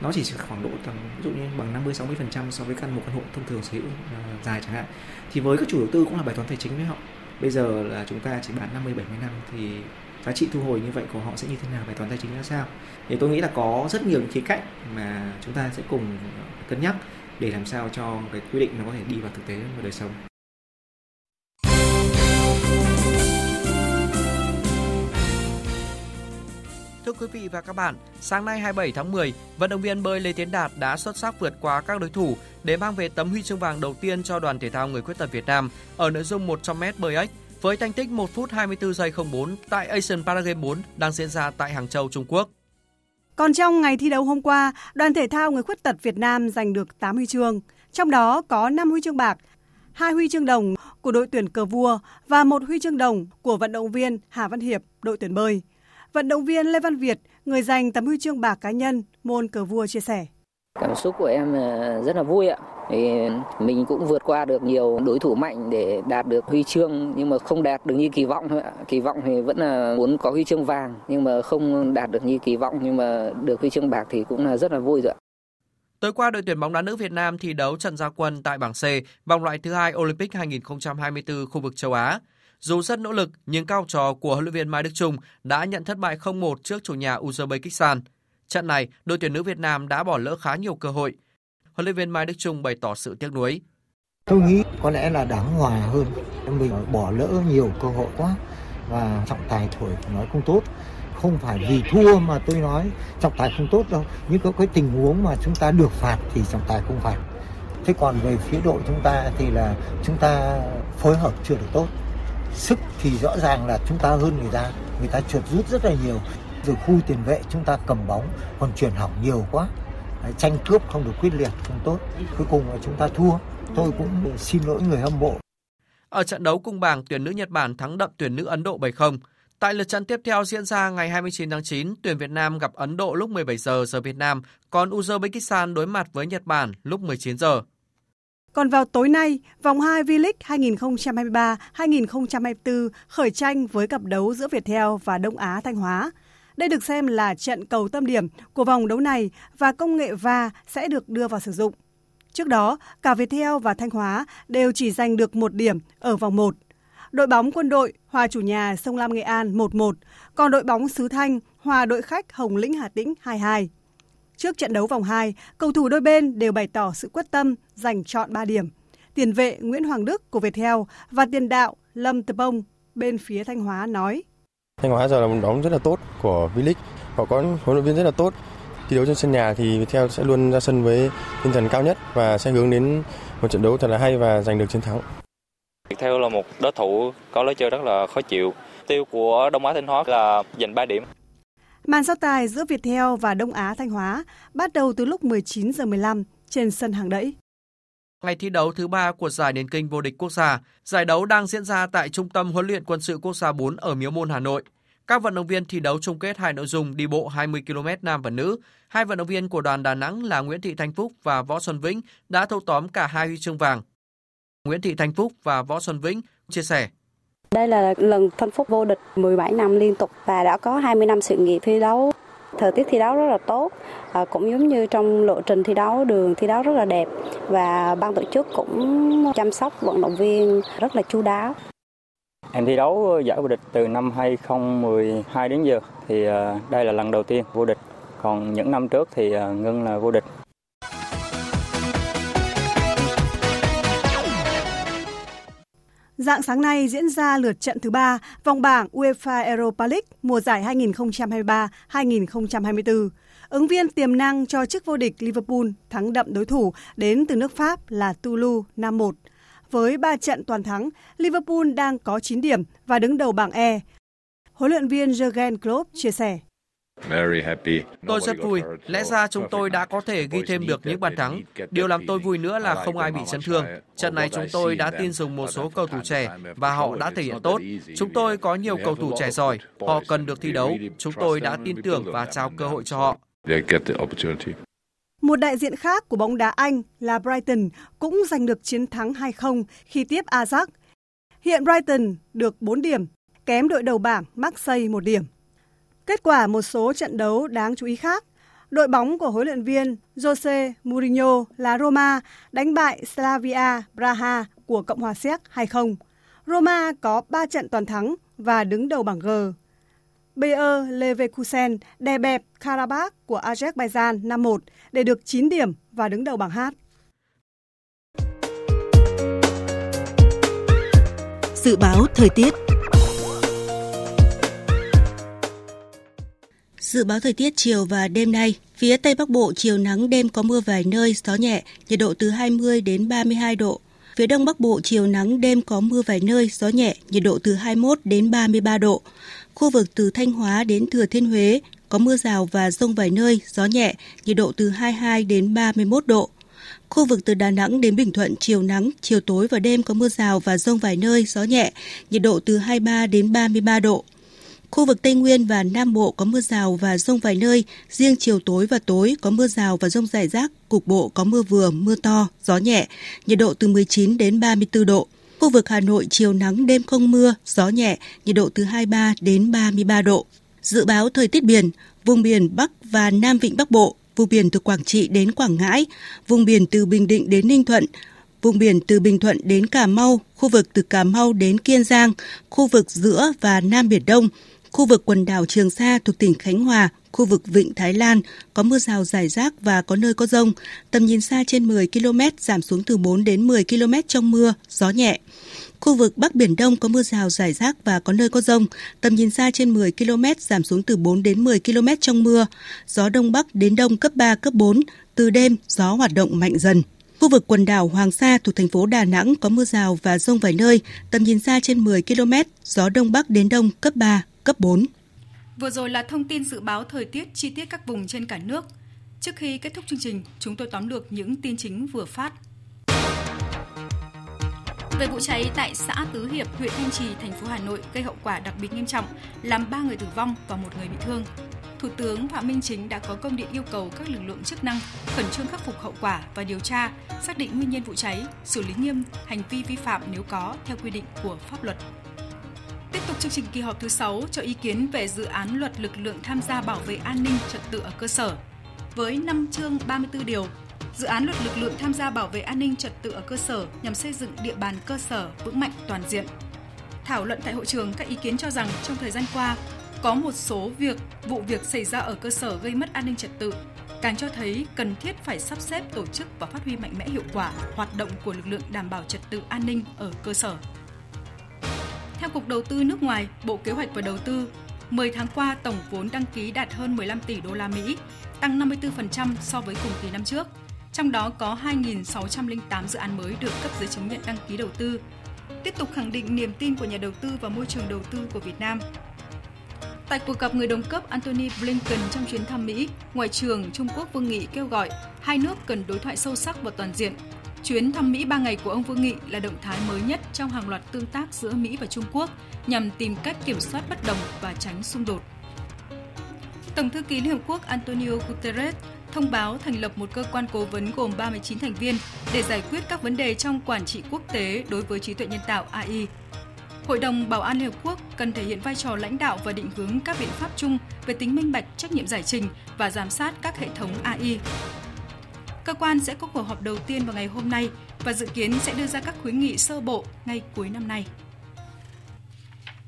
nó chỉ khoảng độ tầm ví dụ như bằng 50 60% so với căn một căn hộ thông thường sở hữu uh, dài chẳng hạn. Thì với các chủ đầu tư cũng là bài toán tài chính với họ. Bây giờ là chúng ta chỉ bán 50 70 năm thì giá trị thu hồi như vậy của họ sẽ như thế nào? Bài toán tài chính ra sao? Thì tôi nghĩ là có rất nhiều những khía cạnh mà chúng ta sẽ cùng cân nhắc để làm sao cho cái quy định nó có thể đi vào thực tế và đời sống. Thưa quý vị và các bạn, sáng nay 27 tháng 10, vận động viên bơi Lê Tiến Đạt đã xuất sắc vượt qua các đối thủ để mang về tấm huy chương vàng đầu tiên cho đoàn thể thao người khuyết tật Việt Nam ở nội dung 100m bơi ếch với thành tích 1 phút 24 giây 04 tại Asian Paragame 4 đang diễn ra tại Hàng Châu, Trung Quốc. Còn trong ngày thi đấu hôm qua, đoàn thể thao người khuyết tật Việt Nam giành được 8 huy chương, trong đó có 5 huy chương bạc, 2 huy chương đồng của đội tuyển cờ vua và một huy chương đồng của vận động viên Hà Văn Hiệp, đội tuyển bơi. Vận động viên Lê Văn Việt, người giành tấm huy chương bạc cá nhân môn cờ vua chia sẻ. Cảm xúc của em rất là vui ạ. Thì mình cũng vượt qua được nhiều đối thủ mạnh để đạt được huy chương nhưng mà không đạt được như kỳ vọng thôi ạ. Kỳ vọng thì vẫn là muốn có huy chương vàng nhưng mà không đạt được như kỳ vọng nhưng mà được huy chương bạc thì cũng là rất là vui rồi ạ. Tối qua, đội tuyển bóng đá nữ Việt Nam thi đấu trận gia quân tại bảng C, vòng loại thứ hai Olympic 2024 khu vực châu Á. Dù rất nỗ lực, nhưng cao trò của huấn luyện viên Mai Đức Chung đã nhận thất bại 0-1 trước chủ nhà Uzbekistan. Trận này, đội tuyển nữ Việt Nam đã bỏ lỡ khá nhiều cơ hội. Huấn luyện viên Mai Đức Chung bày tỏ sự tiếc nuối. Tôi nghĩ có lẽ là đáng hòa hơn. Mình bỏ lỡ nhiều cơ hội quá và trọng tài thổi nói không tốt. Không phải vì thua mà tôi nói trọng tài không tốt đâu. Nhưng có cái tình huống mà chúng ta được phạt thì trọng tài không phạt. Thế còn về phía đội chúng ta thì là chúng ta phối hợp chưa được tốt. Sức thì rõ ràng là chúng ta hơn người ta. Người ta trượt rút rất là nhiều. Rồi khu tiền vệ chúng ta cầm bóng còn chuyển hỏng nhiều quá. Tranh cướp không được quyết liệt không tốt. Cuối cùng là chúng ta thua. Tôi cũng xin lỗi người hâm mộ. Ở trận đấu cung bảng tuyển nữ Nhật Bản thắng đậm tuyển nữ Ấn Độ 7-0 Tại lượt trận tiếp theo diễn ra ngày 29 tháng 9, tuyển Việt Nam gặp Ấn Độ lúc 17 giờ giờ Việt Nam, còn Uzbekistan đối mặt với Nhật Bản lúc 19 giờ. Còn vào tối nay, vòng 2 V-League 2023-2024 khởi tranh với cặp đấu giữa Viettel và Đông Á Thanh Hóa. Đây được xem là trận cầu tâm điểm của vòng đấu này và công nghệ VA sẽ được đưa vào sử dụng. Trước đó, cả Viettel và Thanh Hóa đều chỉ giành được một điểm ở vòng 1. Đội bóng quân đội hòa chủ nhà Sông Lam Nghệ An 1-1, còn đội bóng xứ Thanh hòa đội khách Hồng Lĩnh Hà Tĩnh 2-2. Trước trận đấu vòng 2, cầu thủ đôi bên đều bày tỏ sự quyết tâm giành chọn 3 điểm. Tiền vệ Nguyễn Hoàng Đức của Viettel và tiền đạo Lâm Tập Bông bên phía Thanh Hóa nói. Thanh Hóa giờ là một đóng rất là tốt của V-League. Họ có huấn luyện viên rất là tốt. Thi đấu trên sân nhà thì Viettel sẽ luôn ra sân với tinh thần cao nhất và sẽ hướng đến một trận đấu thật là hay và giành được chiến thắng. Viettel là một đối thủ có lối chơi rất là khó chịu. Tiêu của Đông Á Thanh Hóa là giành 3 điểm. Màn so tài giữa Viettel và Đông Á Thanh Hóa bắt đầu từ lúc 19 giờ 15 trên sân hàng đẫy. Ngày thi đấu thứ ba của giải điền kinh vô địch quốc gia, giải đấu đang diễn ra tại Trung tâm huấn luyện quân sự quốc gia 4 ở Miếu Môn Hà Nội. Các vận động viên thi đấu chung kết hai nội dung đi bộ 20 km nam và nữ. Hai vận động viên của đoàn Đà Nẵng là Nguyễn Thị Thanh Phúc và Võ Xuân Vĩnh đã thâu tóm cả hai huy chương vàng. Nguyễn Thị Thanh Phúc và Võ Xuân Vĩnh chia sẻ. Đây là lần Thanh Phúc vô địch 17 năm liên tục và đã có 20 năm sự nghiệp thi đấu. Thời tiết thi đấu rất là tốt, à, cũng giống như trong lộ trình thi đấu, đường thi đấu rất là đẹp và ban tổ chức cũng chăm sóc vận động viên rất là chu đáo. Em thi đấu giải vô địch từ năm 2012 đến giờ thì à, đây là lần đầu tiên vô địch. Còn những năm trước thì ngưng Ngân là vô địch. Dạng sáng nay diễn ra lượt trận thứ ba vòng bảng UEFA Europa League mùa giải 2023-2024. Ứng viên tiềm năng cho chức vô địch Liverpool thắng đậm đối thủ đến từ nước Pháp là Toulouse 5-1. Với 3 trận toàn thắng, Liverpool đang có 9 điểm và đứng đầu bảng E. Huấn luyện viên Jurgen Klopp chia sẻ. Tôi rất vui, lẽ ra chúng tôi đã có thể ghi thêm được những bàn thắng. Điều làm tôi vui nữa là không ai bị chấn thương. Trận này chúng tôi đã tin dùng một số cầu thủ trẻ và họ đã thể hiện tốt. Chúng tôi có nhiều cầu thủ trẻ giỏi, họ cần được thi đấu. Chúng tôi đã tin tưởng và trao cơ hội cho họ. Một đại diện khác của bóng đá Anh là Brighton cũng giành được chiến thắng 2-0 khi tiếp Ajax. Hiện Brighton được 4 điểm, kém đội đầu bảng Marseille 1 điểm. Kết quả một số trận đấu đáng chú ý khác. Đội bóng của huấn luyện viên Jose Mourinho là Roma đánh bại Slavia Praha của Cộng hòa Séc 2-0. Roma có 3 trận toàn thắng và đứng đầu bảng G. Bayer Leverkusen đè bẹp Karabakh của Azerbaijan 5-1 để được 9 điểm và đứng đầu bảng H. Dự báo thời tiết Dự báo thời tiết chiều và đêm nay, phía Tây Bắc Bộ chiều nắng đêm có mưa vài nơi, gió nhẹ, nhiệt độ từ 20 đến 32 độ. Phía Đông Bắc Bộ chiều nắng đêm có mưa vài nơi, gió nhẹ, nhiệt độ từ 21 đến 33 độ. Khu vực từ Thanh Hóa đến Thừa Thiên Huế có mưa rào và rông vài nơi, gió nhẹ, nhiệt độ từ 22 đến 31 độ. Khu vực từ Đà Nẵng đến Bình Thuận chiều nắng, chiều tối và đêm có mưa rào và rông vài nơi, gió nhẹ, nhiệt độ từ 23 đến 33 độ. Khu vực Tây Nguyên và Nam Bộ có mưa rào và rông vài nơi, riêng chiều tối và tối có mưa rào và rông rải rác, cục bộ có mưa vừa, mưa to, gió nhẹ, nhiệt độ từ 19 đến 34 độ. Khu vực Hà Nội chiều nắng đêm không mưa, gió nhẹ, nhiệt độ từ 23 đến 33 độ. Dự báo thời tiết biển, vùng biển Bắc và Nam Vịnh Bắc Bộ, vùng biển từ Quảng Trị đến Quảng Ngãi, vùng biển từ Bình Định đến Ninh Thuận, vùng biển từ Bình Thuận đến Cà Mau, khu vực từ Cà Mau đến Kiên Giang, khu vực giữa và Nam Biển Đông, khu vực quần đảo Trường Sa thuộc tỉnh Khánh Hòa, khu vực Vịnh Thái Lan có mưa rào rải rác và có nơi có rông, tầm nhìn xa trên 10 km giảm xuống từ 4 đến 10 km trong mưa, gió nhẹ. Khu vực Bắc Biển Đông có mưa rào rải rác và có nơi có rông, tầm nhìn xa trên 10 km giảm xuống từ 4 đến 10 km trong mưa, gió Đông Bắc đến Đông cấp 3, cấp 4, từ đêm gió hoạt động mạnh dần. Khu vực quần đảo Hoàng Sa thuộc thành phố Đà Nẵng có mưa rào và rông vài nơi, tầm nhìn xa trên 10 km, gió Đông Bắc đến Đông cấp 3, cấp 4. Vừa rồi là thông tin dự báo thời tiết chi tiết các vùng trên cả nước. Trước khi kết thúc chương trình, chúng tôi tóm lược những tin chính vừa phát. Về vụ cháy tại xã Tứ Hiệp, huyện Thanh Trì, thành phố Hà Nội gây hậu quả đặc biệt nghiêm trọng, làm 3 người tử vong và một người bị thương. Thủ tướng Phạm Minh Chính đã có công điện yêu cầu các lực lượng chức năng khẩn trương khắc phục hậu quả và điều tra, xác định nguyên nhân vụ cháy, xử lý nghiêm hành vi vi phạm nếu có theo quy định của pháp luật. Tiếp tục chương trình kỳ họp thứ 6 cho ý kiến về dự án luật lực lượng tham gia bảo vệ an ninh trật tự ở cơ sở. Với 5 chương 34 điều, dự án luật lực lượng tham gia bảo vệ an ninh trật tự ở cơ sở nhằm xây dựng địa bàn cơ sở vững mạnh toàn diện. Thảo luận tại hội trường, các ý kiến cho rằng trong thời gian qua có một số việc, vụ việc xảy ra ở cơ sở gây mất an ninh trật tự, càng cho thấy cần thiết phải sắp xếp tổ chức và phát huy mạnh mẽ hiệu quả hoạt động của lực lượng đảm bảo trật tự an ninh ở cơ sở. Theo Cục Đầu tư nước ngoài, Bộ Kế hoạch và Đầu tư, 10 tháng qua tổng vốn đăng ký đạt hơn 15 tỷ đô la Mỹ, tăng 54% so với cùng kỳ năm trước. Trong đó có 2.608 dự án mới được cấp giấy chứng nhận đăng ký đầu tư, tiếp tục khẳng định niềm tin của nhà đầu tư vào môi trường đầu tư của Việt Nam. Tại cuộc gặp người đồng cấp Antony Blinken trong chuyến thăm Mỹ, Ngoại trưởng Trung Quốc Vương Nghị kêu gọi hai nước cần đối thoại sâu sắc và toàn diện. Chuyến thăm Mỹ 3 ngày của ông Vương Nghị là động thái mới nhất trong hàng loạt tương tác giữa Mỹ và Trung Quốc nhằm tìm cách kiểm soát bất đồng và tránh xung đột. Tổng thư ký Liên Hợp Quốc Antonio Guterres thông báo thành lập một cơ quan cố vấn gồm 39 thành viên để giải quyết các vấn đề trong quản trị quốc tế đối với trí tuệ nhân tạo AI. Hội đồng Bảo an Liên Hợp Quốc cần thể hiện vai trò lãnh đạo và định hướng các biện pháp chung về tính minh bạch, trách nhiệm giải trình và giám sát các hệ thống AI. Cơ quan sẽ có cuộc họp đầu tiên vào ngày hôm nay và dự kiến sẽ đưa ra các khuyến nghị sơ bộ ngay cuối năm nay.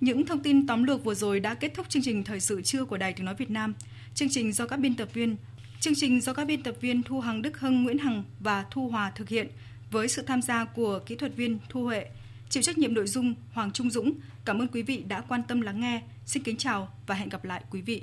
Những thông tin tóm lược vừa rồi đã kết thúc chương trình thời sự trưa của Đài Tiếng nói Việt Nam. Chương trình do các biên tập viên Chương trình do các biên tập viên Thu Hằng Đức Hưng, Nguyễn Hằng và Thu Hòa thực hiện với sự tham gia của kỹ thuật viên Thu Huệ, chịu trách nhiệm nội dung Hoàng Trung Dũng. Cảm ơn quý vị đã quan tâm lắng nghe. Xin kính chào và hẹn gặp lại quý vị.